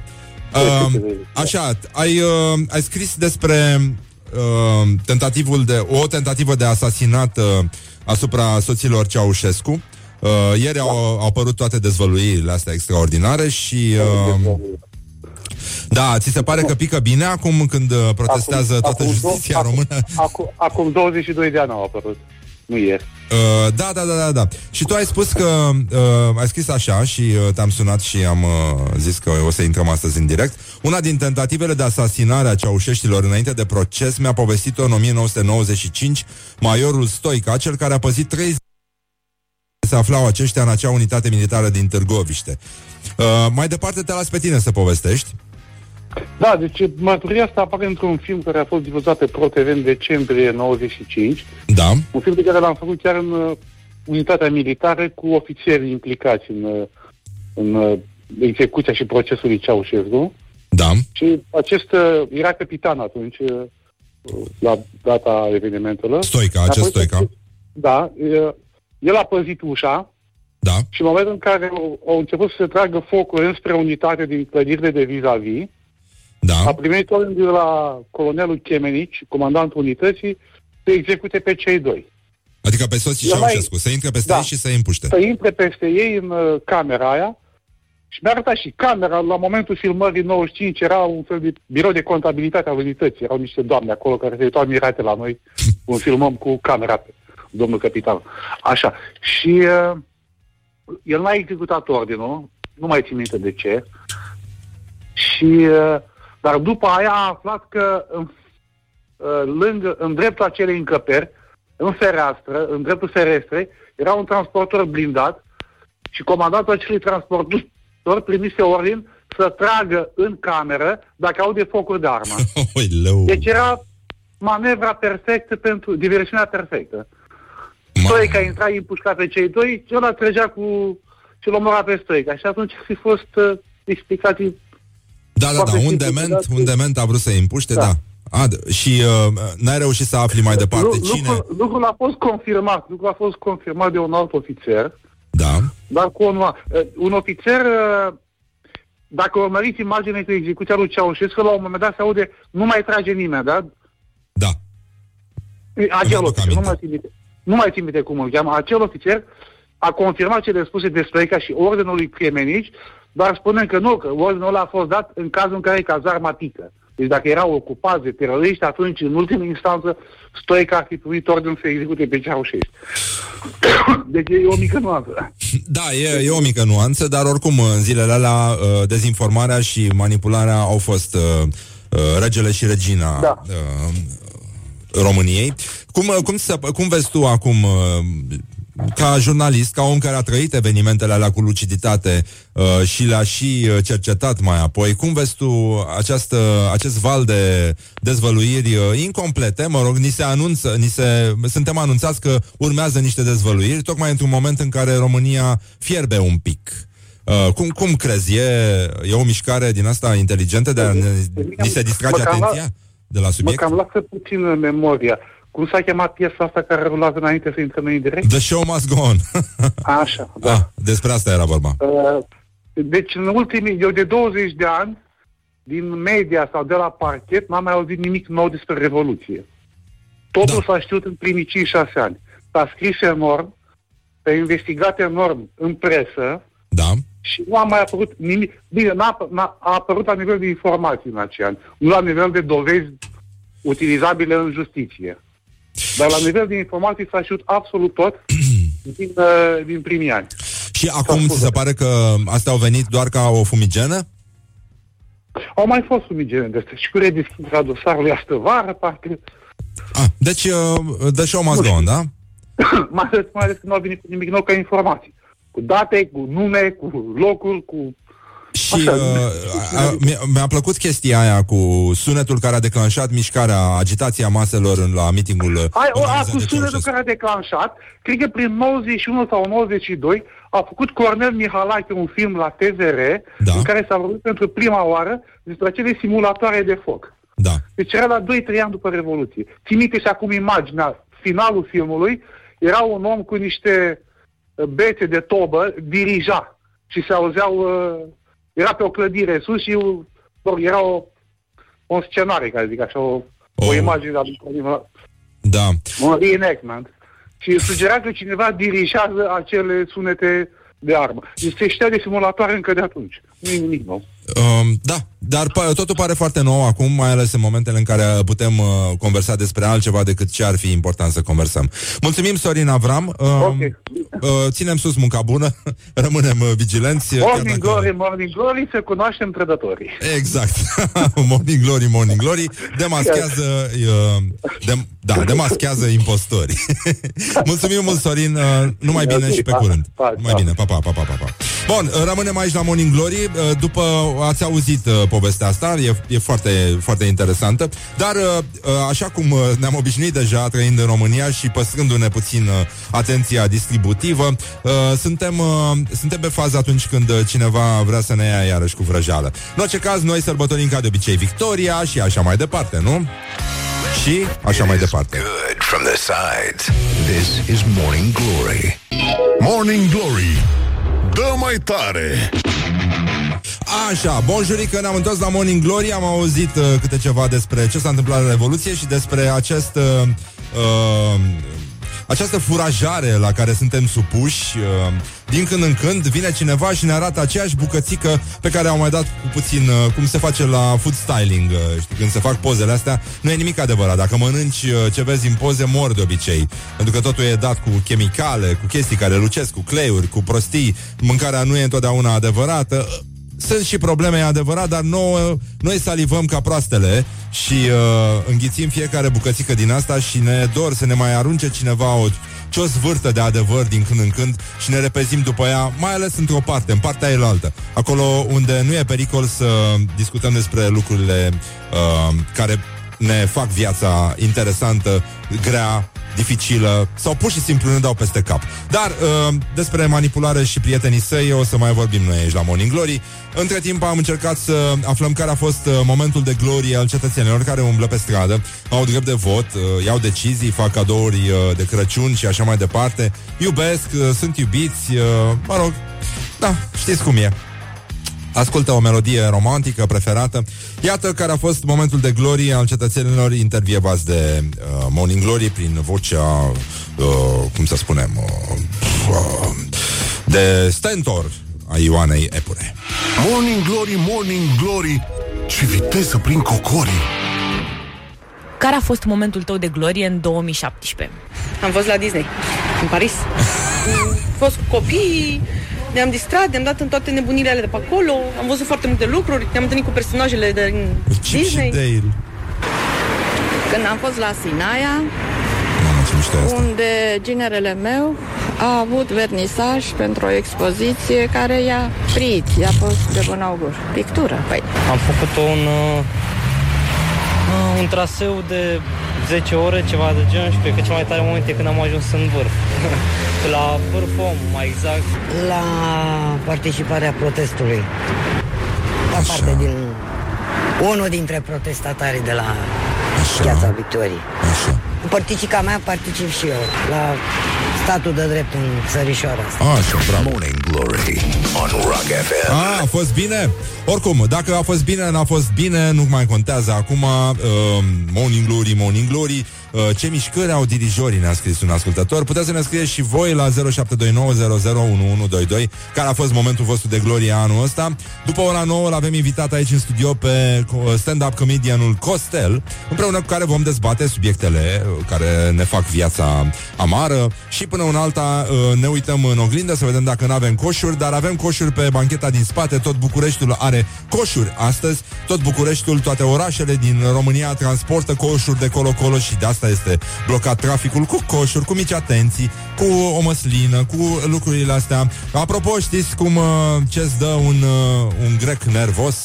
Uh, așa, ai, uh, ai scris despre uh, tentativul de, o tentativă de asasinat uh, asupra soților Ceaușescu. Uh, ieri au, au apărut toate dezvăluirile astea extraordinare și... Uh, da, ți se pare că pică bine acum când uh, protestează acum, toată acum justiția acum, română? Acum, acum 22 de ani au apărut. Nu ieri. Uh, da, da, da, da, da. Și tu ai spus că uh, ai scris așa și uh, te-am sunat și am uh, zis că o să intrăm astăzi în direct. Una din tentativele de asasinare a ceaușeștilor înainte de proces mi-a povestit-o în 1995 majorul Stoica, cel care a păzit trei se aflau aceștia în acea unitate militară din Târgoviște. Uh, mai departe te las pe tine să povestești. Da, deci mărturia asta apare într-un film care a fost difuzat pe ProTV în decembrie 95. Da. Un film pe care l-am făcut chiar în uh, unitatea militară cu ofițeri implicați în, uh, în uh, execuția și procesul lui Ceaușescu. Da. Și acest uh, era capitan atunci, uh, la data evenimentelor. Stoica, acest Apoi, Stoica. Da, uh, el a păzit ușa Da. și în momentul în care au, au început să se tragă focul înspre unitate din clădirile de vis-a-vis, Da. a primit ordin de la colonelul Chemenici, comandantul unității, să execute pe cei doi. Adică pe soții Eu mai- Ceaușescu, să intre peste Da. ei și să îi împuște. Să intre peste ei în uh, camera aia și mi-a arătat și camera, la momentul filmării 95 era un fel de birou de contabilitate a unității. Erau niște doamne acolo care se uitau mirate la noi cum filmăm cu camera pe domnul capitan. Așa. Și uh, el n-a executat ordinul, nu mai țin minte de ce. Și, uh, dar după aia a aflat că în, uh, lângă, în dreptul acelei încăperi, în fereastră, în dreptul ferestrei, era un transportor blindat și comandantul acelui transportor primise ordin să tragă în cameră dacă aude focuri de armă. Oi, leu. Deci era manevra perfectă pentru diversiunea perfectă. Ma- Stoica intra împușcat pe cei doi, ăla trăgea cu cel omora pe Stoica. Și atunci ar fi fost uh, explicativ. Da, da, da, foarte un simplu, dement, da, un dement a vrut să-i împuște, da. Da. A, d- și uh, n-ai reușit să afli mai departe Lu- cine... lucrul, lucrul a fost confirmat. Lucrul a fost confirmat de un alt ofițer, Da, dar cu un, uh, un ofițer, uh, dacă urmăriți imaginea cu execuția lui Ceaușescu, la un moment dat se aude, nu mai trage nimeni, da? da. Acel aduc ofițer, nu aminte. mai țin minte, nu mai țin minte cum îl cheamă, acel ofițer a confirmat cele spuse de Stoica și ordinul lui Cremenici, dar spunem că nu, că ordinul ăla a fost dat în cazul în care cazarma pică. Deci dacă erau ocupați de teroriști, atunci, în ultimă instanță, Stoica ar fi primit ordinul să execute pe Ceaușescu. deci e o mică nuanță. Da, e, e o mică nuanță, dar oricum în zilele alea uh, dezinformarea și manipularea au fost uh, uh, regele și regina Da. uh, României. Cum, uh, cum, să, cum vezi tu acum, uh, ca jurnalist, ca om care a trăit evenimentele alea cu luciditate uh, și le-a și uh, cercetat mai apoi, cum vezi tu această, acest val de dezvăluiri uh, incomplete? Mă rog, ni se anunță, ni se, suntem anunțați că urmează niște dezvăluiri, tocmai într-un moment în care România fierbe un pic. Uh, cum, cum crezi? E, e o mișcare din asta inteligentă de a ne, ni se distrage Mă cam la- atenția de la Mă subiect? cam lasă puțin în memoria. Cum s-a chemat piesa asta care rulează înainte să intrăm noi în direct? The show must go on. Așa, da. ah, despre asta era vorba. Uh, Deci, în ultimii, eu de 20 de ani, din media sau de la parchet, n-am mai auzit nimic nou despre Revoluție. Totul Da. s-a știut în primii 5-6 ani. S-a scris enorm, s-a investigat enorm în presă Da? Și nu a mai apărut nimic. Bine, n-a, n-a, a apărut la nivel de informații în acei ani, nu la nivel de dovezi utilizabile în justiție. Dar la nivel de informații s-a știut absolut tot din, uh, din primii ani. Și acum spus, ți se da. pare că astea au venit doar ca o fumigenă? Au mai fost sumigene de astea și cu redeschiderea dosarului astă vară, parcă, Ah, deci uh, The show must go on, da? mai ales, mai ales că nu au venit cu nimic nou ca informații. Cu date, cu nume, cu locuri, cu... Și Așa. uh, a, mi-a, mi-a plăcut chestia aia cu sunetul care a declanșat mișcarea, agitația maselor în, la mitingul uh, Ai, o, a, organizat cu de sunetul Ceaușescu. care a declanșat, cred că prin 91 sau 92 a făcut Cornel Mihalache un film la TVR Da. în care s-a vorbit pentru prima oară despre acele simulatoare de foc. Da. Deci era la 2-3 ani după Revoluție. Țin minte și acum imaginea, finalul filmului, era un om cu niște uh, bețe de tobă, dirija și se auzeau, uh, era pe o clădire sus și uh, mă rog, era o, un scenariu, ca să zic așa, o, o Oh. imagine la lui Da. un reenactment. Și sugera că cineva dirigează acele sunete de armă. Deci se știa de simulatoare încă de atunci. Nu e nimic nou. Um, da, dar pa- totul pare foarte nou acum, mai ales în momentele în care putem uh, conversa despre altceva decât ce ar fi important să conversăm. Mulțumim, Sorin Avram. Um, Ok. uh, ținem sus munca bună, rămânem uh, vigilenți. chiar Morning dacă- glory, morning glory, se cunoaștem trădătorii. Exact. morning glory, morning glory. Demaschează, uh, de, da, demaschează impostorii. Mulțumim mult, Sorin. Uh, numai bine și pe curând. Pa, Numai pa. bine. Pa, pa, pa, pa, pa, pa. Bun, uh, rămânem aici la Morning Glory. Uh, După ați auzit uh, povestea asta, e, e foarte, foarte interesantă. Dar, uh, uh, așa cum uh, ne-am obișnuit deja trăind în România și păstrându-ne puțin uh, atenția distributivă, uh, suntem, uh, suntem pe fază atunci când uh, cineva vrea să ne ia iarăși cu vrăjală. În orice caz, noi sărbătorim ca de obicei Victoria și așa mai departe, nu? Și așa mai departe. Good from the sides. This is Morning Glory. Morning Glory. Dă mai tare. Așa, bonjurică, ne-am întors la Morning Glory Am auzit uh, câte ceva despre ce s-a întâmplat la Revoluție Și despre acest uh, uh, această furajare la care suntem supuși uh, Din când în când vine cineva și ne arată aceeași bucățică Pe care au mai dat cu puțin uh, Cum se face la food styling uh, Știi, când se fac pozele astea Nu e nimic adevărat. Dacă mănânci uh, ce vezi în poze, mor de obicei Pentru că totul e dat cu chimicale Cu chestii care lucesc, cu cleiuri, cu prostii. Mâncarea nu e întotdeauna adevărată sunt și probleme, e adevărat, dar nouă, noi salivăm ca proastele și uh, înghițim fiecare bucățică din asta și ne dor să ne mai arunce cineva o ce o zvârtă de adevăr din când în când și ne repezim după ea, mai ales într-o parte, în partea elaltă. Acolo unde nu e pericol să discutăm despre lucrurile uh, care ne fac viața interesantă, grea, dificilă sau pur și simplu ne dau peste cap. Dar uh, despre manipulare și prietenii săi o să mai vorbim noi aici la Morning Glory. Între timp am încercat să aflăm care a fost uh, momentul de glorie al cetățenilor care umblă pe stradă, au drept de vot, uh, iau decizii, fac cadouri uh, de Crăciun și așa mai departe. Iubesc, uh, sunt iubiți, uh, mă rog, da, știți cum e. Ascultă o melodie romantică preferată. Iată care a fost momentul de glorie al cetățenilor intervievați de uh, Morning Glory prin vocea, uh, cum să spunem, uh, uh, de stentor a Ioanei Epure. Morning Glory, Morning Glory. Ce viteză prin cocorii. Care a fost momentul tău de glorie în 2017? Am fost la Disney, în Paris. Am fost cu copiii, ne-am distrat, ne-am dat în toate nebunile alea de pe acolo, am văzut foarte multe lucruri, ne-am întâlnit cu personajele din Chip și Disney. Dale. Când am fost la Sinaia, Mamă, ce mișto e asta. unde ginerele meu a avut vernisaj pentru o expoziție care i-a prit, i-a fost de bun augur. Pictură, păi. Am făcut un, uh, uh, un traseu de 10 ore, ceva de genul și cred că cel mai tare moment e când am ajuns în vârf. La vârf om, mai exact. La participarea protestului. La parte din... Unul dintre protestatarii de la Piața Victoriei. Așa. Cu părticica mea particip și eu la statul de drept în țărișoara asta. Așa, bravo. Morning Glory on Rock FM. A, a fost bine? Oricum, dacă a fost bine, n-a fost bine, nu mai contează acum. Uh, morning Glory, Morning Glory. Uh, ce mișcări au dirijorii, ne-a scris un ascultător. Puteți să ne scrieți și voi la 0729001122 care a fost momentul vostru de glorie anul ăsta. După ora 9 l avem invitat aici în studio pe co- stand-up comedianul Costel, împreună cu care vom dezbate subiectele uh, care ne fac viața amară și până în alta uh, ne uităm în oglindă să vedem dacă nu avem coșuri, dar avem coșuri pe bancheta din spate, tot Bucureștiul are coșuri astăzi, tot Bucureștiul, toate orașele din România transportă coșuri de colo-colo și de asta este blocat traficul cu coșuri, cu mici atenții, cu o măslină, cu lucrurile astea. Apropo, știți cum uh, ce-ți dă un, uh, un grec nervos?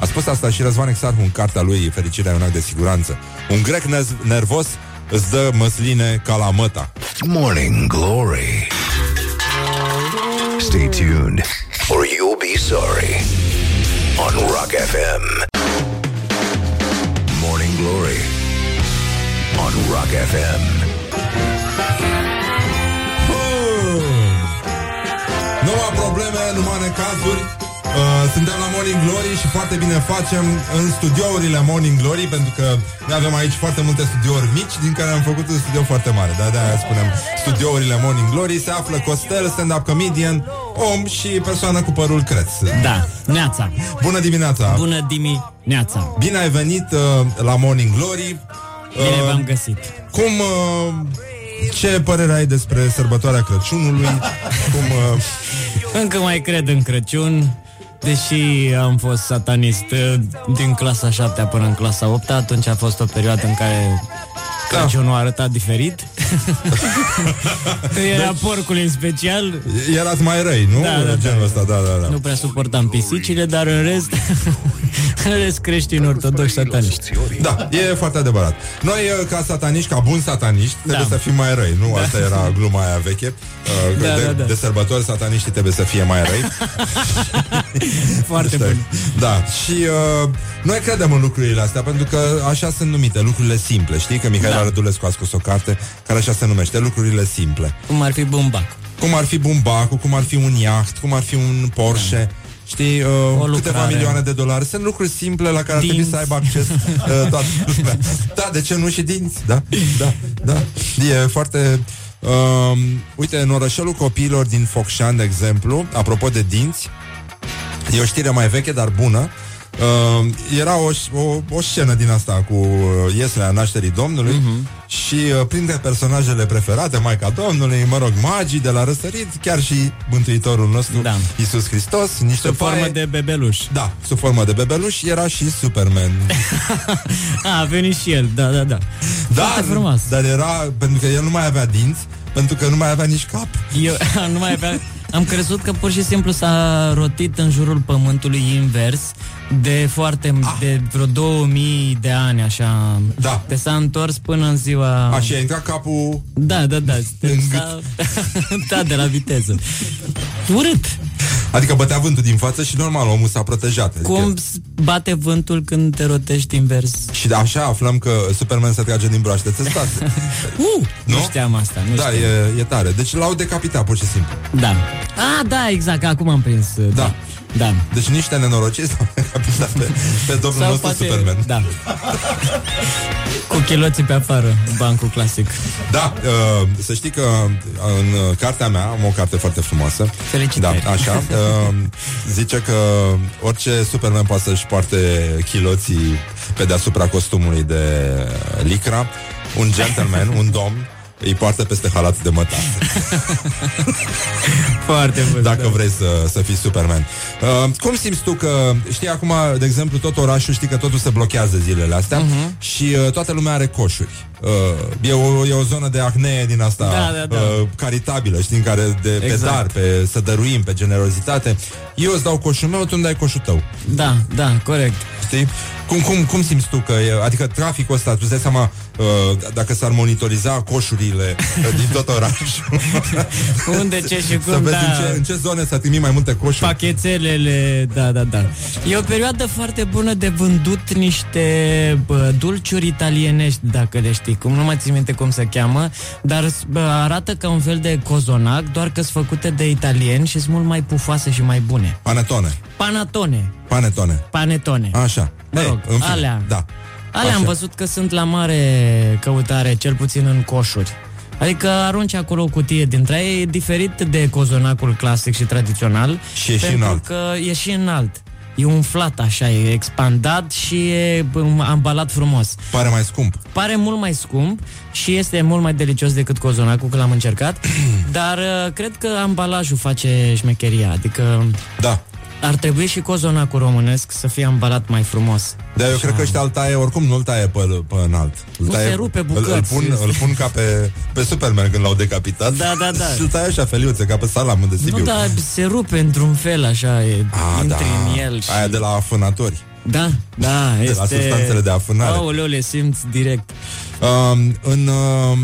A spus asta și Răzvan Exarhu în cartea lui Fericirea e un act de siguranță. Un grec nez- nervos îți dă măsline ca la măta. Morning Glory. Stay tuned or you'll be sorry on Rock FM. FM. Noua probleme, numai necazuri Uh, suntem la Morning Glory și foarte bine facem în studiourile Morning Glory pentru că noi avem aici foarte multe studiouri mici din care am făcut un studio foarte mare. Da, de-aia spunem studiourile Morning Glory. Se află Costel, stand-up comedian, om și persoană cu părul creț. Da, neața. Bună dimineața! Bună dimineața! Bine ai venit uh, la Morning Glory. Bine v-am găsit. Cum... Uh, ce părere ai despre sărbătoarea Crăciunului? Cum... Uh... Încă mai cred în Crăciun. Deși am fost satanist uh, din clasa 7 până în clasa 8 atunci a fost o perioadă în care Crăciunul arăta diferit. Era deci, porcul în special. Erați mai răi, nu? Da, da, Genul da. ăsta, da, da, da. Nu prea suportam pisicile, dar în rest, în rest creștini ortodoxi sataniști. Da, e foarte adevărat. Noi, uh, ca sataniști, ca buni sataniști, trebuie Da. să fim mai răi, nu? Asta era gluma aia veche. Uh, Da, de, da, da. de sărbători, sataniștii trebuie să fie mai răi. Foarte Știi? bun. Da, și uh, noi credem în lucrurile astea, pentru că așa sunt numite, lucrurile simple. Știi că Mihaela Da. Rădulescu a scos o carte care așa se numește, lucrurile simple. Cum ar fi bumbac. Cum ar fi bumbacul, cum ar fi un iaht, cum ar fi un Porsche. Știi, uh, câteva lucrare. milioane de dolari Sunt lucruri simple la care ar trebui Dinți. să aibă acces uh, toată lumea Da, de ce nu și dinți? Da, da, da E foarte... Uh, uite, în orășelul copiilor din Focșani, de exemplu Apropo de dinți E o știre mai veche, dar bună Uh, era o, o, o scenă din asta cu uh, ieslea nașterii Domnului Mhm. și uh, printre personajele preferate, Maica Domnului, mă rog, magii de la răsărit, chiar și Mântuitorul nostru, Da. Iisus Hristos, niște Sub formă paie- de bebeluș. Da, sub formă de bebeluș, era și Superman. A, a venit și el, da, da, da. da, Foarte frumos. dar era, pentru că el nu mai avea dinți, pentru că nu mai avea nici cap. Eu nu mai aveam... Am crezut că pur și simplu s-a rotit în jurul pământului invers de foarte, de vreo 2000 de ani, așa. Da. Te s-a întors până în ziua... Așa, a intrat capul Da, da, da. Te În s-a... da, de la viteză. Urât. Adică bătea vântul din față și normal, omul s-a protejat. Adică... Cum s- bate vântul când te rotești invers? Și de așa aflăm că Superman se trage din broaște țestate. Uh, nu? Nu? știam asta. Nu da, știam. e, e tare. Deci l-au decapitat, pur și simplu. Da. Ah, da, exact, acum am prins. Da. Da. Deci niște nenorociți s-au decapitat pe, pe domnul Sau nostru poate- Superman. Da. Cu chiloții pe afară, bancul clasic. Da, uh, să știi că în uh, cartea mea, am o carte foarte frumoasă. Felicitări. Da, așa. Uh, zice că orice Superman poate să-și poarte chiloții pe deasupra costumului de licra, un gentleman, un domn, îi poartă peste halat de mătar. Foarte bun. Dacă vrei să, să fii Superman. Uh, cum simți tu că, știi, acum, de exemplu, tot orașul, știi că totul se blochează zilele astea Mhm. și uh, toată lumea are coșuri. Uh, e, o, e o zonă de acnee din asta Da, da, da. Uh, caritabilă, știi, în care de, pe Exact. dar, pe să dăruim, pe generozitate. Eu îți dau coșul meu, tu îmi dai coșul tău. Da, da, corect. Știi? Cum, cum, cum simți tu că e, adică traficul ăsta, tu îți dai seama uh, dacă s-ar monitoriza coșurile uh, din tot orașul. Unde, ce și Să cum, vezi da. în, ce, în ce zone s-ar trimi mai multe coșuri. Pachetelele, da, da, da. E o perioadă foarte bună de vândut niște bă, dulciuri italienești, dacă le știi, cum nu mai țin minte cum se cheamă, dar bă, arată ca un fel de cozonac, doar că sunt făcute de italieni și sunt mult mai pufoase și mai bune. Panetone. Panatone, Panetone. panetone. Așa. Mă Ei, rog, în fine, alea. Da. Alea am Așa. văzut că sunt la mare căutare, cel puțin în coșuri. Adică arunci acolo o cutie dintre ei, e diferit de cozonacul clasic și tradițional. Și e și pentru înalt. că e și înalt. E umflat așa, e expandat și e bă, ambalat frumos. Pare mai scump. Pare mult mai scump și este mult mai delicios decât cozonacul, că l-am încercat, dar uh, cred că ambalajul face șmecheria, adică Da. Ar trebui și cozonacul românesc să fie ambalat mai frumos. Dar eu cred că ăștia îl taie, oricum nu îl taie pe, pe înalt. Îl Nu, taie, se rupe îl, îl, bucăți. pun, îl pun ca pe, pe Superman când l-au decapitat. Da, da, da. Și îl taie așa feliuțe, ca pe salamul de Sibiu. Nu, dar se rupe într-un fel, așa, e, Ah, intri da. în el și... Aia de la afânători. Da, da, De este... la substanțele de afânare. Aoleu, le simți direct. Um, în uh,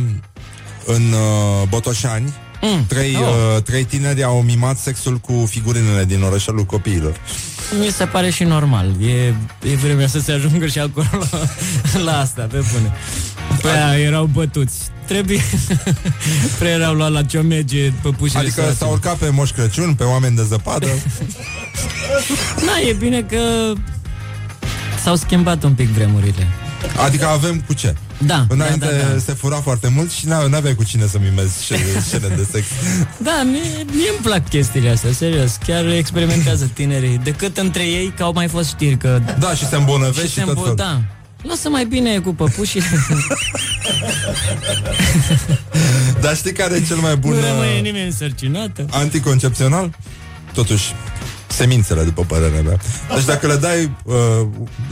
în uh, Botoșani, Mm. trei, Oh. uh, trei tineri au mimat sexul cu figurinele din orășelul copiilor. Mi se pare și normal. E, e vremea să se ajungă și acolo la, la asta, pe bune. Pe aia erau bătuți. Trebuie... Prea erau luat la ciomege păpușile Adică sărace. s-au urcat pe Moș Crăciun, pe oameni de zăpadă. Na, e bine că s-au schimbat un pic vremurile. Adică avem cu ce? Da, Înainte da, da, da. se fura foarte mult și n- n-aveai cu cine să mimezi scene, scene de sex. Da, mie, mie îmi plac chestiile astea, serios. Chiar experimentează tinerii. Decât între ei, că au mai fost știri că... Da, și se îmbolnăvești și, se tot îmbo- felul. Da. Lasă mai bine cu păpușii. Dar știi care e cel mai bun nu rămâne uh, nimeni însărcinată. anticoncepțional? Totuși, semințele, după părerea mea. Deci dacă le dai, uh,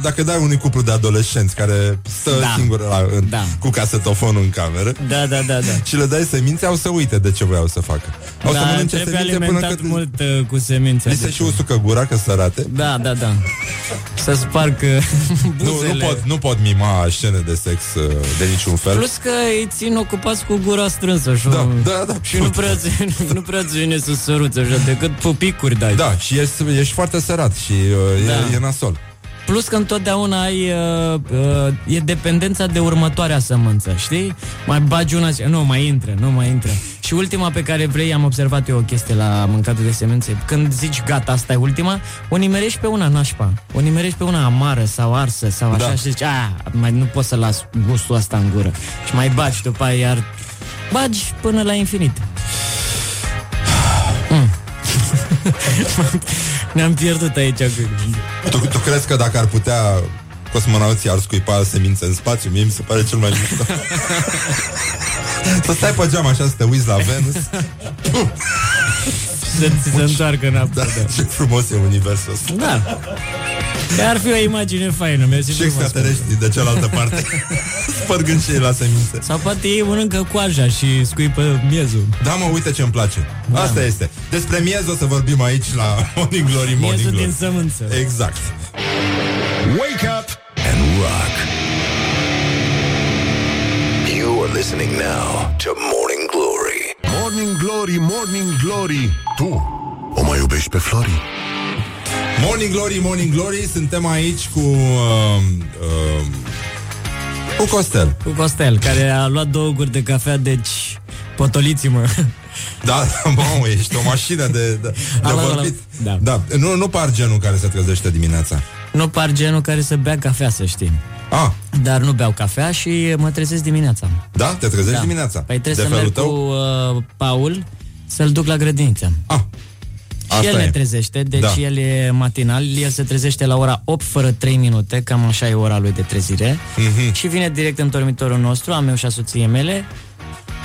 dacă dai unui cuplu de adolescenți care stă Da. da. singur la, în, Da. cu casetofonul în cameră Da, da, da, da. și le dai semințe, au să uite de ce voiau să facă. Au să da, mănânce trebuie semințe până alimentat când mult uh, cu semințe. li se și usucă gura că sărate. Da, da, da. Să sparg uh, Nu, buzele. nu, pot, nu pot mima scene de sex uh, de niciun fel. Plus că îi țin ocupați cu gura strânsă și, Da, da, da. și nu prea ți, nu prea ți vine să săruți așa, decât pupicuri dai. Da, și ești, ești foarte sărat și uh, Da. e, e nasol. Plus că întotdeauna ai, uh, uh, e dependența de următoarea sămânță, știi? Mai bagi una, și- nu, mai intră, nu mai intră. Și ultima pe care vrei, am observat eu o chestie la mâncatul de semințe. Când zici gata, asta e ultima, o nimerești pe una nașpa, o nimerești pe una amară sau arsă sau așa Da. și zici, a, mai nu pot să las gustul ăsta în gură. Și mai bagi după aia iar bagi până la infinit. Mm. Ne-am pierdut aici cu... Tu, tu crezi că dacă ar putea cosmonauții ar scuipa semințe în spațiu? Mie mi se pare cel mai mișto. să stai pe geam așa să te uiți la Venus. Să ți se întoarcă înapoi. Da, ce frumos e universul ăsta. Da. Că ar fi o imagine faină, mersi Și frumos. extraterestri de cealaltă parte Spărgând și ei la semințe Sau poate ei mănâncă coaja și scuipă miezul. Da, mă, uite ce îmi place Da. Asta este Despre miez o să vorbim aici la Morning Glory Morning Miezul Glory din sămânță. Exact Wake up and rock. You are listening now to Morning Glory. Morning Glory, Morning Glory. Tu o mai iubești pe Flori? Morning Glory, Morning Glory Suntem aici cu uh, uh, Cu Costel Cu Costel, care a luat două guri de cafea, deci potoliți-mă. Da, mamă, ești o mașină de, de, de Ala, ala. vorbit Da. da. Nu, nu par genul care se trezește dimineața Nu par genul care să bea cafea, să știi. Ah, Dar nu beau cafea și mă trezesc dimineața. da? Te trezești dimineața Păi trebuie De să felul merg tău? cu uh, Paul să-l duc la grădiniță. Ah, Și asta el e. ne trezește, deci Da. el e matinal, el se trezește la ora 8 fără 3 minute, cam așa e ora lui de trezire, Mhm. și vine direct în dormitorul nostru, a meu și a soției mele,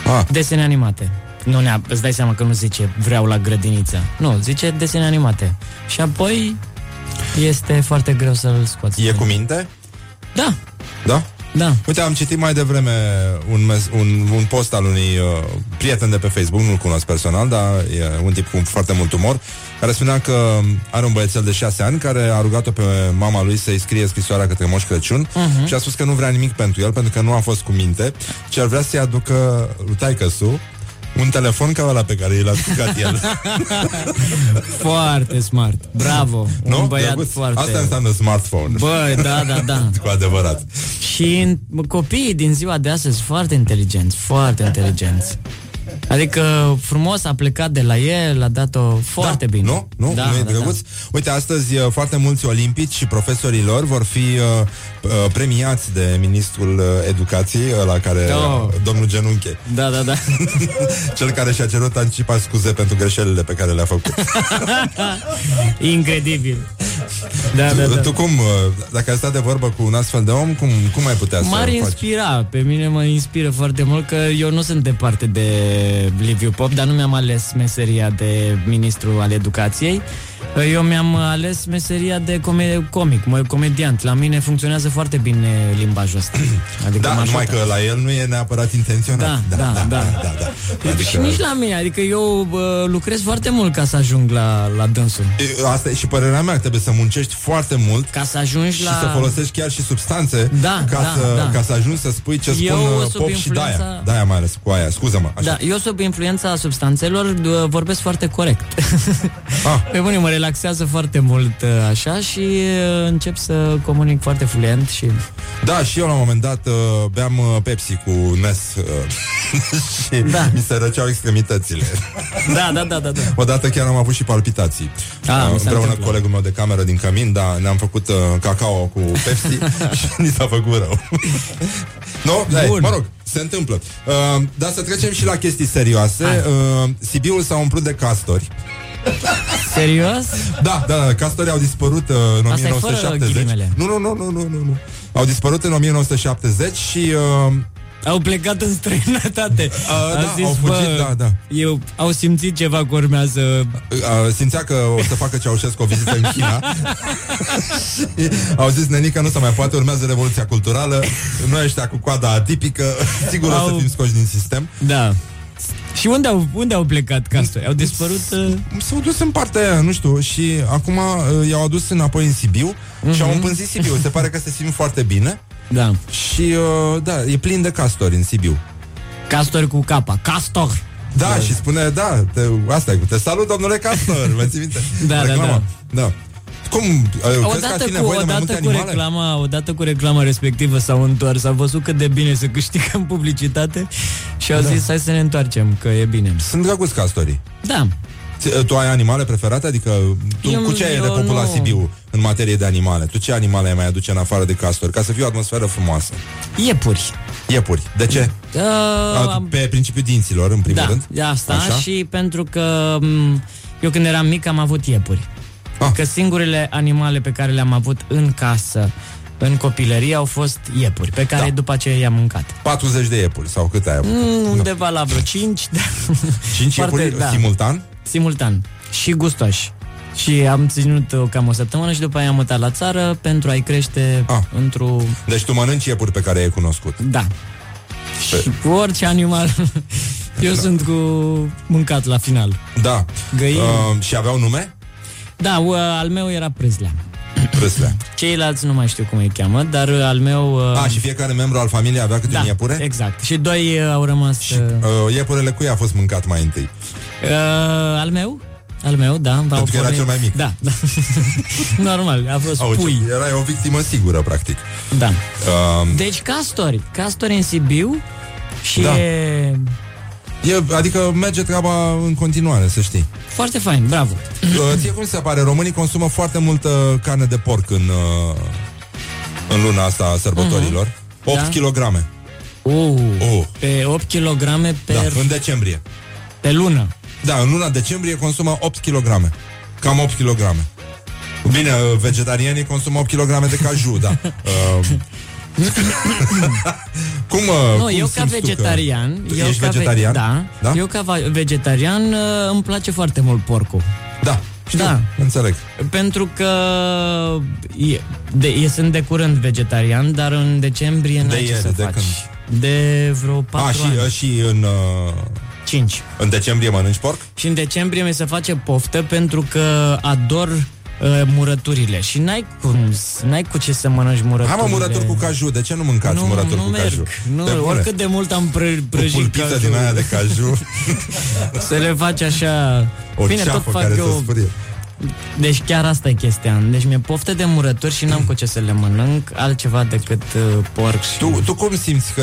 Ah. desene animate. Nu ne îți dai seama că nu zice vreau la grădiniță. Nu, zice desene animate. Și apoi este foarte greu să-l scoți. E cu minte? Da, Da? Da. Uite, am citit mai devreme un, mes- un, un post al unui uh, prieten de pe Facebook, nu-l cunosc personal, dar e un tip cu foarte mult umor, care spunea că are un băiețel de șase ani care a rugat-o pe mama lui să-i scrie scrisoarea către Moș Crăciun Mhm. și a spus că nu vrea nimic pentru el, pentru că nu a fost cu minte, ci ar vrea să-i aducă lui taică-su un telefon ca ăla pe care i l-a stricat el. Foarte smart. Bravo. nu? Un băiat Drăguț? foarte... Asta înseamnă smartphone. Băi, da, da, da. cu adevărat. Și mă, copiii din ziua de astăzi sunt foarte inteligenți, foarte inteligenți. Adică frumos a plecat de la el, a dat-o foarte da, bine. Nu? Nu? Da, nu e da, drăguț? Uite, astăzi uh, foarte mulți olimpici și profesorii lor vor fi uh, uh, premiați de ministrul uh, educației, la care Oh. uh, domnul Genunche, Da, da, da. cel care și-a cerut anticipat scuze pentru greșelile pe care le-a făcut. Incredibil. Da, da, Tu, da. tu cum, uh, dacă ai stat de vorbă cu un astfel de om, cum, cum ai putea M-ar să faci? inspira, pe mine mă inspiră foarte mult că eu nu sunt departe de Liviu Pop, dar nu mi-am ales meseria de ministru al educației. Eu mi-am ales meseria de come- comic, mă, comediant. La mine funcționează foarte bine limbajul ăsta. Adică Da, m-a numai ajutat. că la el nu e neapărat intenționat. Da, da, da. da, da, da. Și nici la mine, adică eu bă, lucrez foarte mult ca să ajung la, la dânsul. E, Asta e și părerea mea, trebuie să muncești foarte mult Ca să ajungi și la... să folosești chiar și substanțe Da, ca, da, să, da. ca să ajungi să spui ce Eu, spun uh, sub pop și influența- Daia. Daia mai ales cu aia, scuză-mă. Așa. Da, eu sub influența substanțelor d- vorbesc foarte corect. Ah. Pe bune, mă relaxează foarte mult uh, așa și uh, încep să comunic foarte fluent și... Da, și eu la un moment dat uh, beam uh, Pepsi cu Nes uh, și Da. mi se răceau extremitățile. Da, da, da, da, da. Odată chiar am avut și palpitații. Ah, Uh, mi se împreună cu întâmplă. colegul meu de cameră din Cămin, da, ne-am făcut uh, cacao cu Pepsi și ni s-a făcut rău. Nu? Da, Bun. mă rog, se întâmplă. Uh, dar să trecem și la chestii serioase. Uh, Sibiul s-a umplut de castori. Serios? Da, da, da, castorii au dispărut uh, în Asta e fără 1970. ghilimele. Nu, nu, nu, nu, nu, nu, nu. Au dispărut în 1970 și uh, Au plecat în străinătate. Uh, A da, au fugit, da, da. Eu, au simțit ceva că urmează... uh, simțea că o să facă Ceaușescu o vizită în China și au zis nenică nu se mai poate, urmează revoluția culturală noi ăștia cu coada atipică sigur au... o Au- să fim scoși din sistem Da. Și unde au, unde au plecat castori? Au dispărut... Uh... S-au dus în partea aia, nu știu, și acum uh, i-au adus înapoi în Sibiu uh-huh. și au împânzit Sibiu. Se pare că se simt foarte bine. Da. Și, uh, da, e plin de castori în Sibiu. Castori cu capa. Castor! Da, și spune, da, te, asta e, cu te salut, domnule Castor, vă ții minte? Da, da, Reclama. da. Cum, uh, crezi că ar Odată fi cu, nevoie de mai multe odată, cu animale? reclama, odată cu reclama respectivă s-au întors, au văzut cât de bine să câștigăm publicitate și au Da. zis hai să ne întoarcem, că e bine. Sunt drăguți castorii. Da. Ți- Tu ai animale preferate? Adică tu Eu- cu ce ai eu repopulat nu. Sibiu în materie de animale? Tu ce animale ai mai aduce în afară de castori? Ca să fie o atmosferă frumoasă. Iepuri. Iepuri. De ce? Uh, A, am- Pe principiul dinților, în primul da, rând. de asta Așa? și pentru că m, eu când eram mic am avut iepuri. Ah. Că singurele animale pe care le-am avut în casă în copilărie au fost iepuri, pe care Da. după aceea i-am mâncat. 40 de iepuri sau cât ai avut? Mm, undeva la vreo 5, da. 5 Foarte, iepuri da. simultan? Simultan. Și gustoși. Și am ținut uh, cam o săptămână și după aia am mutat la țară pentru a-i crește Ah. într-o... Deci tu mănânci iepuri pe care ai cunoscut. Da. Și cu orice animal eu sunt cu mâncat la final. Da. Găini. Uh, și aveau nume? Da, uh, al meu era Prâslea. Prâslea. Ceilalți nu mai știu cum îi cheamă, dar uh, al meu... Uh, A, și fiecare membru al familiei avea câte da, un iepure? exact. Și doi uh, au rămas... Și uh, uh, iepurele cui a fost mâncat mai întâi? Uh, al meu? Al meu, da. Pentru Pentru că era cel mai mic. Da, da. Normal, a fost Auzi, pui. erai o victimă sigură, practic. Da. Uh, Deci castori. Castori în Sibiu și Da. e e, adică merge treaba în continuare, să știi. foarte fain, bravo. Uh, ție cum se pare? Românii consumă foarte multă carne de porc în, uh, în luna asta a sărbătorilor. 8 Da. kg. Uh, Oh. Pe 8 kg Da, per, în decembrie. pe lună. Da, în luna decembrie consumă 8 kg. Cam 8 kg. Bine, uh, vegetarianii consumă 8 kg de caju, da. Uh, cum, uh, Nu, cum eu ca simți tu că- vegetarian, Tu eu ești ca ve- vegetarian? da, da? eu ca va- vegetarian uh, îmi place foarte mult porcul. Da, știu, Da. înțeleg. Pentru că e, de, e, sunt de curând vegetarian, dar în decembrie n-ai De ce ieri, să de faci. când? De vreo 4 A, și, ani. uh, și în, uh, 5. în decembrie mănânci porc? Și în decembrie mi se face poftă pentru că ador uh, murăturile și n-ai cum, n-ai cu ce să mănânci murăturile. Hai mă, murături cu caju, de ce nu mâncați nu, murături nu cu merg. caju? Nu, Pe bune. oricât de mult am pră, Cu prăjit pulpiță caju. din aia de caju Să le faci așa... O Bine, tot ceafă fac care eu... să spurie Deci chiar asta e chestia. Deci mi-e poftă de murături și n-am cu ce să le mănânc altceva decât uh, porc și... tu, tu cum simți că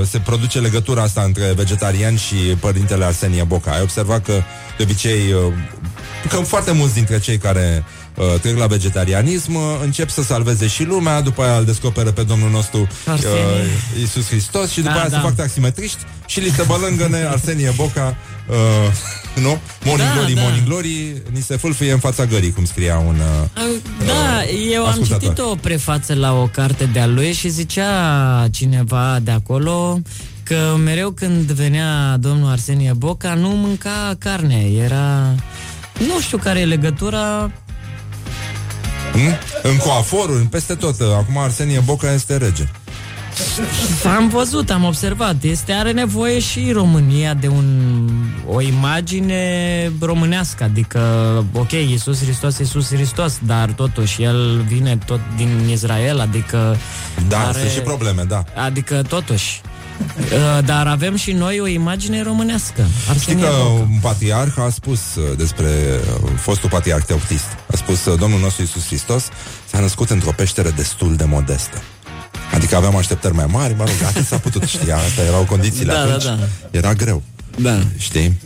uh, se produce legătura asta între vegetarian și părintele Arsenie Boca? Ai observat că de obicei uh, că foarte mulți dintre cei care uh, trec la vegetarianism uh, încep să salveze și lumea, după aia îl descoperă pe Domnul nostru uh, Arsenie. Iisus Hristos și după Da, aia da. se fac taximetriști și li se bălângăne Arsenie Boca uh, nu? Morning Da, Glory, da. Morning Glory ni se fâlfâie în fața gării, cum scria un... Uh, Da, eu am ascultător. citit o prefață la o carte de-a lui și zicea cineva de acolo că mereu când venea domnul Arsenie Boca nu mânca carne, era... Nu știu care e legătura, Hmm? În coaforuri, peste tot. Acum Arsenie Boca este rege. Am văzut, am observat. Este are nevoie și România de un, o imagine românească, adică, ok, Iisus Hristos, Iisus Hristos, dar totuși el vine tot din Israel, adică Da, are, sunt și probleme, da. Adică totuși. Uh, Dar avem și noi o imagine românească. Știi Arsenie că Boca. un patriarh a spus uh, despre uh, fostul patriarh teoptist. A spus uh, Domnul nostru Iisus Hristos s-a născut într-o peșteră destul de modestă. Adică aveam așteptări mai mari, mă rog, atât s-a putut ști, astea erau condițiile Da, atunci. da, da. Era greu. Da. Știi?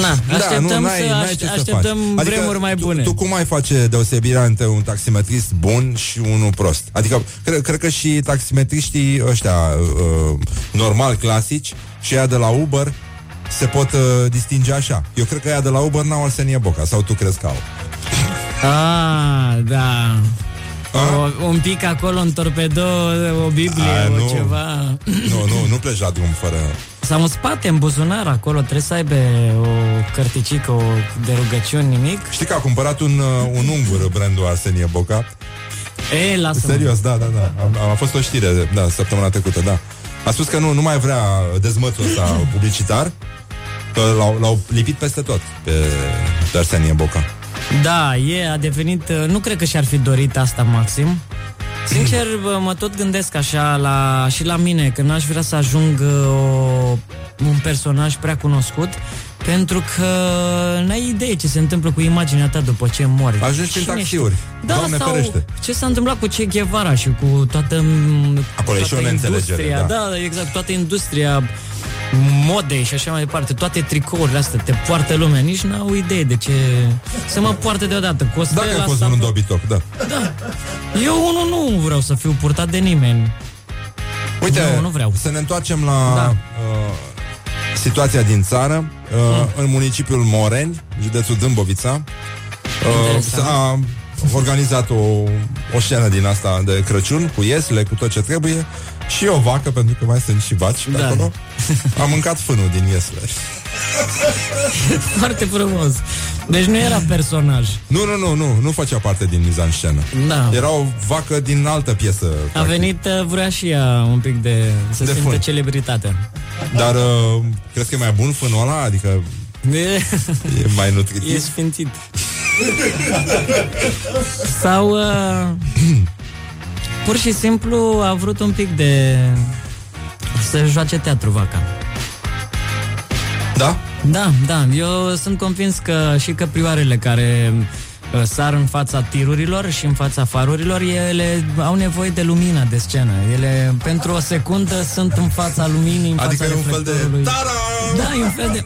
Na, așteptăm n-ai- să n-ai aș- ce să așteptăm faci. vremuri mai bune. Tu, tu cum ai face deosebirea între un taximetrist bun și unul prost? Adică, cred, cred că și taximetriștii ăștia uh, normal, clasici, și ea de la Uber se pot uh, distinge așa. Eu cred că ea de la Uber n-au Arsenie Boca, sau tu crezi că au? Ah, da. O, un pic acolo în torpedo, o Biblie, A, o nu. ceva. Nu, nu, nu pleci la drum fără... Sau în spate, în buzunar, acolo trebuie să aibă o cărticică, o de rugăciuni, nimic. Știi că a cumpărat un, uh, un ungur brandul Arsenie Boca? Ei, lasă Serios, da, da, da. A, a fost o știre, da, săptămâna trecută, da. A spus că nu, nu mai vrea dezmățul ăsta publicitar, că l-au, l-au lipit peste tot pe, pe Arsenie Boca. Da, e, a devenit... uh, Nu cred că și-ar fi dorit asta maxim. Sincer, bă, mă tot gândesc așa la, și la mine, că n-aș vrea să ajung uh, o, un personaj prea cunoscut, pentru că n-ai idee ce se întâmplă cu imaginea ta după ce mori. Ajungi prin Cine taxiuri. știe? Da, Doamne sau ferește. ce s-a întâmplat cu Che Guevara și cu toată m, Acolo e și toată o neînțelegere, industria, da. da, exact, toată industria modei și așa mai departe, toate tricourile astea, te poartă lumea, nici n-au idee de ce să mă poarte deodată. Cu o Dacă stelă ai fost asta, un bă, dobitoc, da. Da. Eu unul nu vreau să fiu purtat de nimeni. Uite, Nu, nu vreau. să ne întoarcem la Da. uh, situația din țară. Uh, În municipiul Moreni, județul Dâmbovița, uh, Interesant. s-a organizat o, o scenă din asta de Crăciun, cu iesle, cu tot ce trebuie, și o vacă, pentru că mai sunt și vaci pe Da. acolo. A mâncat fânul din iesle. Foarte frumos. Deci nu era personaj. Nu, nu, nu, nu, nu făcea parte din mizanscenă. Da. Era o vacă din altă piesă. A venit, uh, vrea și ea un pic de să De simtă fân. celebritate. Dar uh, crezi că e mai bun fânul ăla? Adică E, e mai nutritiv? e sfințit. Sau uh, pur și simplu a vrut un pic de să joace teatru vaca. Da? Da, da, eu sunt convins că și căprioarele care uh, sar în fața tirurilor și în fața farurilor, ele au nevoie de lumină de scenă. Ele pentru o secundă sunt în fața luminii, în Adică fața e un fel de... reflectorului. Da, e un fel de...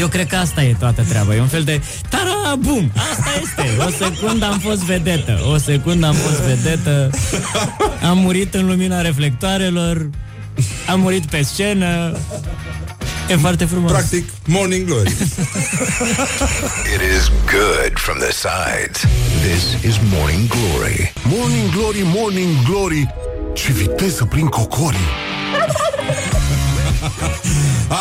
Eu cred că asta e toată treaba. E un fel de... Tara, bum! Asta este! O secundă am fost vedetă. O secundă am fost vedetă. Am murit în lumina reflectoarelor. Am murit pe scenă. E foarte frumos. Practic, Morning Glory. It is good from the sides. This is Morning Glory. Morning Glory, Morning Glory Ce viteză prin cocorii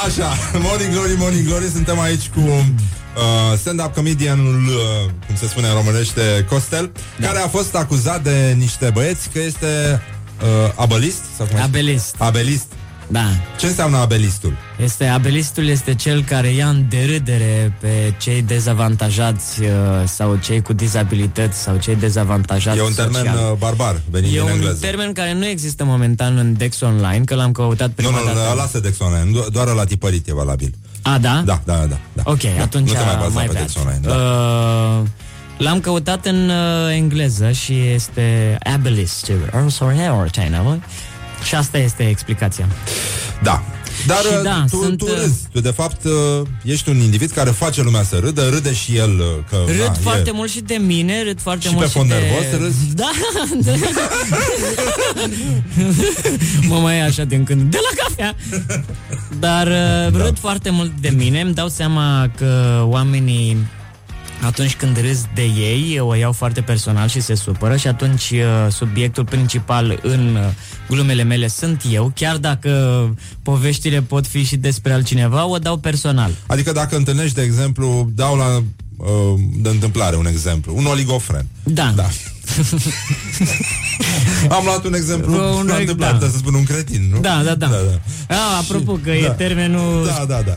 Așa, Morning Glory, Morning Glory Suntem aici cu uh, stand-up comedianul uh, Cum se spune în românește Costel da. Care a fost acuzat de niște băieți Că este uh, abelist sau cum Abelist. Abelist Da. Ce înseamnă abelistul? Este, abelistul este cel care ia în derâdere pe cei dezavantajați uh, sau cei cu dizabilități sau cei dezavantajați E un termen social. uh, barbar Venit E din un engleză termen care nu există momentan în Dex Online, că l-am căutat Nu, prima nu, dată. nu, lasă Dex Online do- Doar la tipărit e valabil A, da? Da, da, da, da. Ok, da. atunci Nu te mai baza mai pe bad. Dex Online da. Uh, L-am căutat în uh, engleză și este ableist. Oh, sorry, oh, China. Și asta este explicația. Da. Dar Și uh, da, tu, sunt, tu uh, râzi. Tu, de fapt, uh, ești un individ care face lumea să râdă, râde și el uh, că Râd na, foarte e... mult și de mine, râd foarte Și mult pe și fond de... nervos râzi? Da, da. mă mai ia așa din când. De la cafea! Dar uh, râd foarte mult de mine, îmi dau seama că oamenii atunci când râs de ei, o iau foarte personal și se supără și atunci uh, subiectul principal în uh, glumele mele sunt eu, chiar dacă poveștile pot fi și despre altcineva, o dau personal. Adică dacă întâlnești, de exemplu, dau la uh, de întâmplare un exemplu, un oligofren. Da. da. Am luat un exemplu Un- un, întâmplat, da. da. să spun un cretin, nu? Da, da, da. da, da. A, apropo că e da. termenul Da, da, da.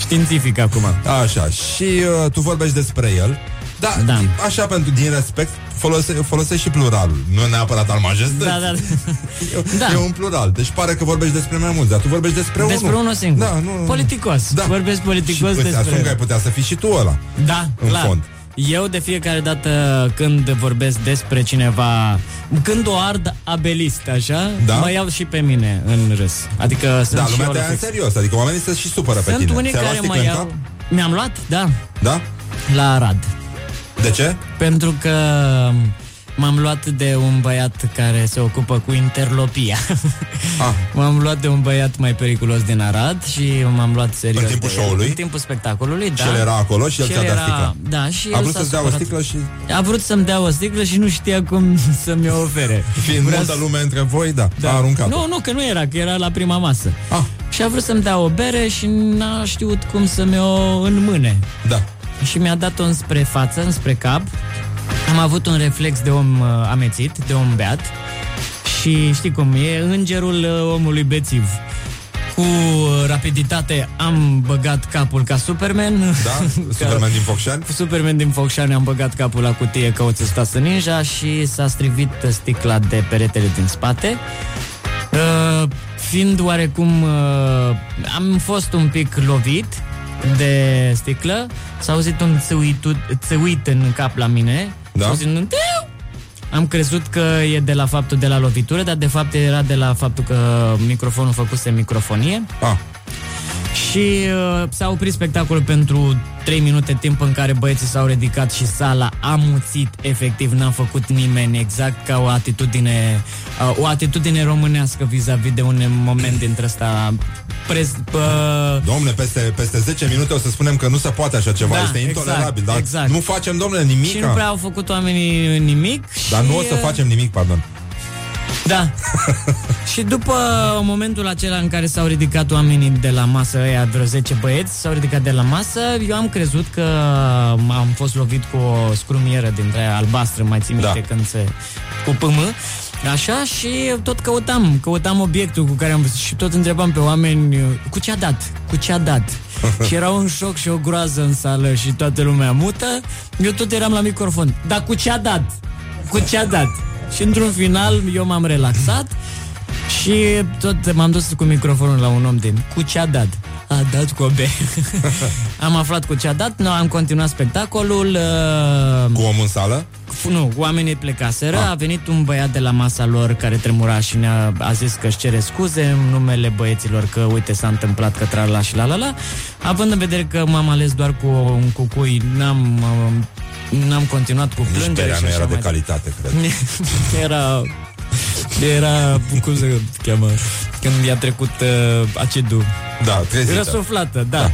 științific acum. Așa, și uh, tu vorbești despre el, da, Da. așa pentru din respect folose, folosești și pluralul, nu neapărat al majestății. Da, da. E, Da. e un plural, deci pare că vorbești despre mai mulți, dar tu vorbești despre, Despre unul. unul singur. Da, nu, Politicos. Da. Vorbesc politicos și îți despre... asum că ai putea să fii și tu ăla, Da, în clar. fond. Eu de fiecare dată când vorbesc despre cineva, când o ard abelist, așa, Da? mă iau și pe mine în râs. Adică sunt Da, și lumea eu te ia în reflex. serios, adică oamenii se și supără pe Sunt tine. unii Ți-ai luat care mă sticle în iau... cap? Mi-am luat, da, Da? la Arad. De ce? Pentru că m-am luat de un băiat care se ocupă cu interlopia. Ah. M-am luat de un băiat mai periculos din Arad și m-am luat serios În timpul de el. show-ului? În timpul spectacolului, da. Și el era acolo și el ți-a dat era- sticla. Da, și A el vrut s-a să-ți dea o supărat. sticlă și... A vrut să-mi dea o sticlă și nu știa cum să-mi o ofere. Fiind Vrea multă să- lume între voi, da, a aruncat Nu, nu, că nu era, că era la prima masă. Ah. Și a vrut să-mi dea o bere și n-a știut cum să-mi o înmâne. Da. Și mi-a dat-o înspre față, înspre cap. Am avut un reflex de om uh, amețit, de om beat. Și știi cum, e îngerul uh, omului bețiv. Cu uh, rapiditate am băgat capul ca Superman. Da? Superman din Focșani? Superman din Focșani am băgat capul la cutie ca o țestasă ninja și s-a strivit sticla de peretele din spate. Uh, fiind oarecum... Uh, am fost un pic lovit de sticlă, s-a auzit un țâuit, țâuit în cap la mine. Da? S-a auzit un tiu! Am crezut că e de la faptul de la lovitură, dar de fapt era de la faptul că microfonul făcuse microfonie. Ah. Și uh, s-a oprit spectacolul pentru 3 minute, timp în care băieții s-au ridicat și sala a muțit, efectiv, n-a făcut nimeni, exact ca o atitudine, uh, o atitudine românească vis-a-vis de un moment dintre ăsta prez, uh, Domne, peste, peste 10 minute o să spunem că nu se poate așa ceva, Da, este exact, intolerabil, dar exact. nu facem, domnule, nimic. și nu prea au făcut oamenii nimic. Dar și, nu o să uh, facem nimic, pardon. Da. și după momentul acela în care s-au ridicat oamenii de la masă, ăia vreo 10 băieți, s-au ridicat de la masă, eu am crezut că am fost lovit cu o scrumieră dintre aia albastră, mai țin minte Da. când se... cu pm. Așa și tot căutam, căutam obiectul cu care am și tot întrebam pe oameni cu ce a dat, cu ce a dat. și era un șoc și o groază în sală și toată lumea mută. Eu tot eram la microfon. Dar cu ce a dat? Cu ce a dat? Și într-un final eu m-am relaxat și tot m-am dus cu microfonul la un om din cu ce a dat. A dat cu o B. am aflat cu ce a dat, nu, am continuat spectacolul. Uh, Cu omul în sală? Nu, oamenii plecaseră, a venit un băiat de la masa lor care tremura și ne-a a zis că își cere scuze în numele băieților că uite s-a întâmplat că trala și la la la. Având în vedere că m-am ales doar cu un cucui, n-am, uh, n-am continuat cu Nici plângere berea și nu așa era de mai calitate, cred. era era cum se cheamă când i-a trecut uh, acidul Da, trezită. răsuflată, da. da.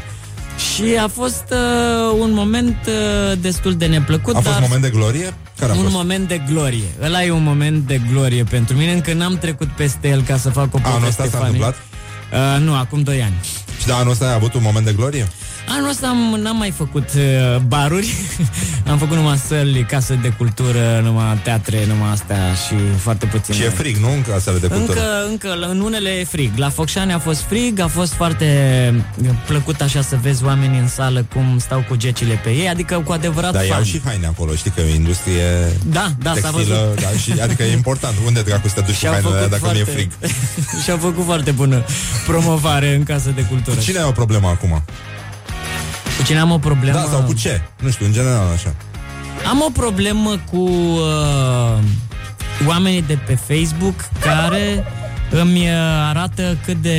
Și a fost uh, un moment uh, destul de neplăcut, A fost dar moment de glorie? Care a un fost? moment de glorie. Ăla e un moment de glorie pentru mine, încă n-am trecut peste el ca să fac o Anul poveste ăsta s-a funny. întâmplat? Uh, nu, acum 2 ani. Și de anul ăsta ai avut un moment de glorie? Anul ăsta am, n-am mai făcut uh, baruri, am făcut numai săli, casă de cultură, numai teatre, numai astea și foarte puțin. Și e frig, nu? În casele de cultură. Încă, încă, în unele e frig. La Focșani a fost frig, a fost foarte plăcut așa să vezi oamenii în sală cum stau cu gecile pe ei, adică cu adevărat Dar fan. iau și haine acolo, știi că e o industrie Da, da, s-a textilă, văzut. da, și, adică e important. Unde dracu să te duci cu Și-au hainele alea făcut dacă nu e foarte- frig? și au făcut foarte bună promovare în casă de cultură. Cu cine ai o problemă acum? Cu cine am o problemă? Da, sau cu ce? Nu știu, în general așa. Am o problemă cu uh, oamenii de pe Facebook care îmi uh, arată cât de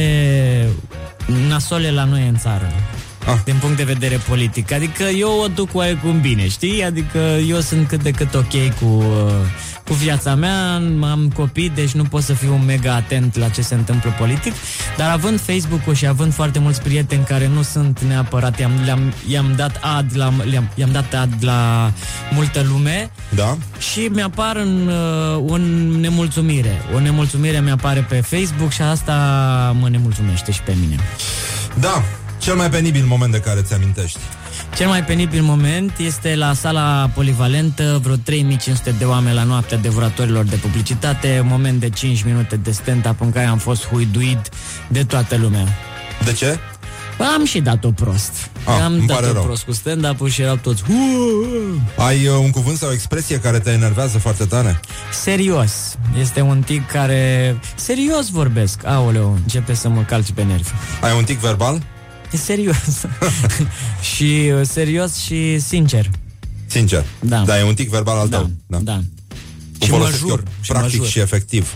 nasole la noi în țară. Ah. Din punct de vedere politic. Adică eu o duc oarecum bine, știi? Adică eu sunt cât de cât ok cu, uh, cu viața mea, am copii, deci nu pot să fiu mega atent la ce se întâmplă politic, dar având Facebook-ul și având foarte mulți prieteni care nu sunt neapărat, i-am, le-am, i-am dat ad la, le-am, i-am dat ad la multă lume, Da? și mi-apar în, uh, o nemulțumire. O nemulțumire mi-apare pe Facebook și asta mă nemulțumește și pe mine. Da, cel mai penibil moment de care ți amintești. Cel mai penibil moment este la sala polivalentă, vreo 3500 de oameni la noaptea devoratorilor de publicitate, moment de 5 minute de stand-up în care am fost huiduit de toată lumea. De ce? Am și dat-o prost. Ah, am îmi pare dat-o rău. prost cu stand-up-ul și erau toți Ai uh, un cuvânt sau o expresie care te enervează foarte tare? Serios. Este un tic care... Serios vorbesc. Aoleu, începe să mă calci pe nervi. Ai un tic verbal? E serios. și uh, serios și sincer. Sincer. Da. Da, e un tic verbal al tău. Da. Da. Cum Și mă folosesc jur, eu, și mă practic jur. și efectiv.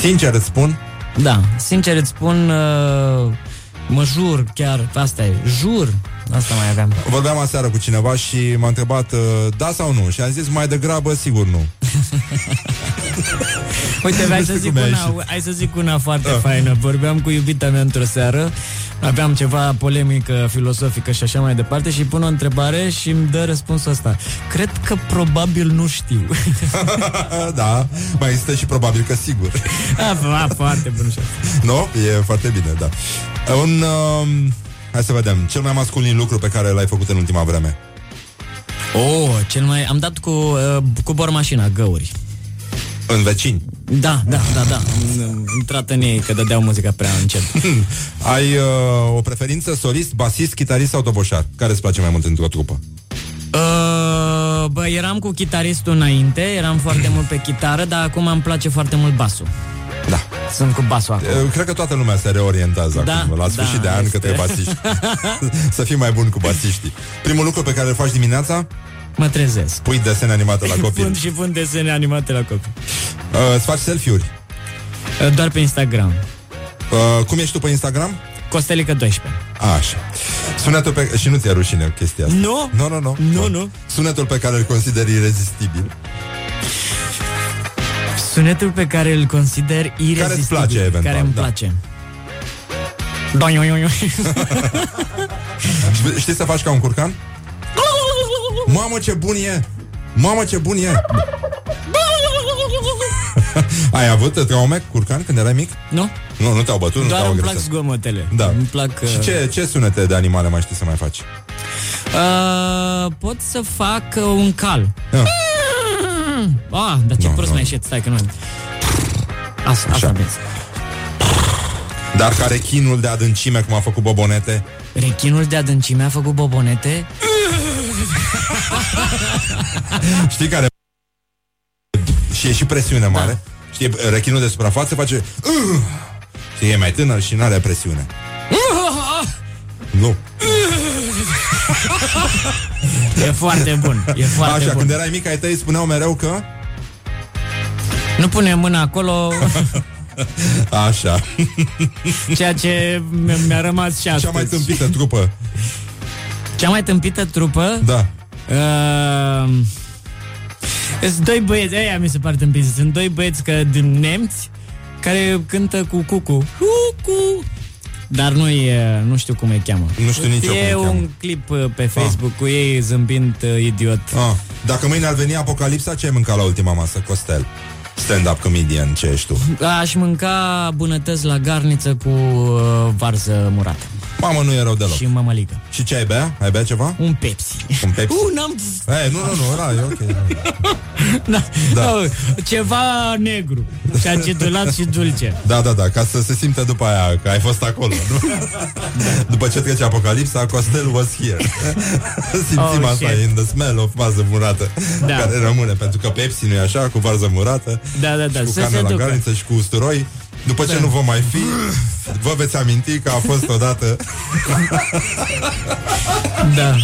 Sincer îți spun, Da, sincer îți spun, uh, mă jur, chiar, asta e, jur, asta mai aveam. vorbeam aseară cu cineva și m-a întrebat uh, da sau nu și am zis mai degrabă sigur nu. Uite, hai Nu să, știu zic cum mi-a una, ieșit. hai să zic una foarte Da. faină. Vorbeam cu iubita mea într-o seară, aveam ceva polemică filosofică și așa mai departe și îi pun o întrebare și îmi dă răspunsul ăsta. Cred că probabil nu știu. da, mai există și probabil că sigur. a, a, foarte bun și asta. Nu? E foarte bine, da. Un, um, hai să vedem, cel mai masculin lucru pe care l-ai făcut în ultima vreme. Oh, cel mai... Am dat cu, uh, cu bormașina găuri. În vecini. Da, da, da, da. Am am intrat în ei că dădeau muzica prea încet. Ai uh, o preferință solist, basist, chitarist sau toboșar? Care îți place mai mult într-o trupă? Uh, bă, eram cu chitaristul înainte, eram foarte mult pe chitară, dar acum îmi place foarte mult basul. Da. Sunt cu basul acum. Eu Cred că toată lumea se reorientează Da, acum, la sfârșit da, de an este. către basiști. să fii mai bun cu basiștii. Primul lucru pe care îl faci dimineața? Mă trezesc. Pui desene animate la copil. Pun și pun desene animate la copii. Uh, îți faci selfie-uri? Uh, Doar pe Instagram. Uh, cum ești tu pe Instagram? Costelică 12. Așa. Sunetul pe... Și nu ți-e rușine chestia asta. Nu? Nu, nu, nu. Nu, nu. Sunetul pe care îl consideri irezistibil. Sunetul pe care îl consider irrezistibil. Care îți place, eventual, Care îmi da. place. Doi, oi, oi, oi. Știi- Știi să faci ca un curcan? Mamă, ce bun e! Mamă, ce bun e! Ai avut traume curcan când erai mic? Nu. Nu, nu te-au bătut, nu Doar te-au îmi plac agresat. zgomotele. Da. Îmi plac... uh, Și ce, ce sunete de animale mai știi să mai faci? Uh, pot să fac uh, un cal. Ah. Ah, dar ce Nu, prost nu. mi-a ieșit, stai că nu... Asta, asta Așa. vezi. Dar care chinul de adâncime, cum a făcut Bobonete? Rechinul de adâncime a făcut bobonete? Știi care... Și e și presiune mare. Știi, rechinul de suprafață face... Știi, e mai tânăr și nu are presiune. Nu. E foarte bun, e foarte Așa, bun. când erai mic, ai tăi spuneau mereu că... Nu pune mâna acolo, Așa. ceea ce mi- mi-a rămas și astăzi. Cea mai tâmpită trupă. Cea mai tâmpită trupă? Da. Uh, sunt doi băieți, aia mi se pare tâmpiți. Sunt doi băieți că din nemți care cântă cu cucu. Cucu! Dar nu e, nu știu cum îi cheamă. Nu știu nici eu E cum îi un cheamă. clip uh, pe Facebook cu ei zâmbind uh, idiot. Ah, dacă mâine ar veni apocalipsa, ce ai mâncat la ultima masă, Costel? Stand-up comedian, ce ești tu? Aș mânca bunătăți la garniță cu uh, varză murată. Mamă, nu e rău deloc. Și mămăligă. Și ce ai bea? Ai bea ceva? Un Pepsi. Un Pepsi? Uh, n-am... Ei, nu, nu, nu, era, e ok. Da. Da. Oh, ceva negru. Și acidulat și dulce. Da, da, da, ca să se simte după aia că ai fost acolo, nu? După ce trece apocalipsa, Costel was here. Simțim Oh, asta shit. in the smell of varză murată, Da. care rămâne, pentru că Pepsi nu e așa, cu varză murată, Da, da, da, și cu să carne se la ducă. garniță și cu usturoi. După ce Da. nu vom mai fi, vă veți aminti că a fost odată Da.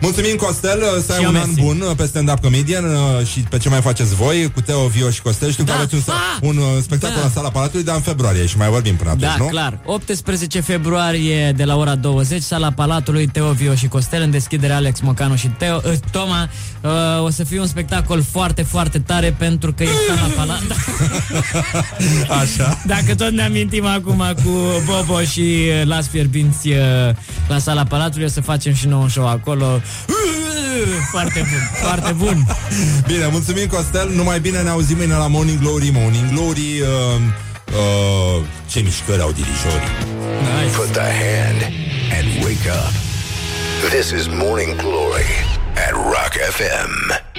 Bă. Mulțumim, Costel, să ai Și eu un an mersi. bun pe stand-up comedian uh, și pe ce mai faceți voi, cu Teo, Vio și Costel. Știu că Da. aveți un, Ah! un uh, spectacol Da. la sala Palatului, dar în februarie și mai vorbim până atunci, Da, nu? clar. 18 februarie de la ora 20, sala Palatului, Teo Vio și Costel, în deschidere Alex Mocanu și Teo, uh, Toma. Uh, o să fie un spectacol foarte, foarte tare pentru că e sala Palatului. Așa. Dacă tot ne amintim acum cu Bobo și uh, Las Fierbinți uh, la sala Palatului, o să facem și nou un show acolo. Foarte bun, foarte bun. Bine, mulțumim, Costel. Numai bine ne auzim mâine la Morning Glory. Morning Glory, uh, uh, ce mișcări au dirijorii. Nice. Put the hand and wake up. This is Morning Glory at Rock FM.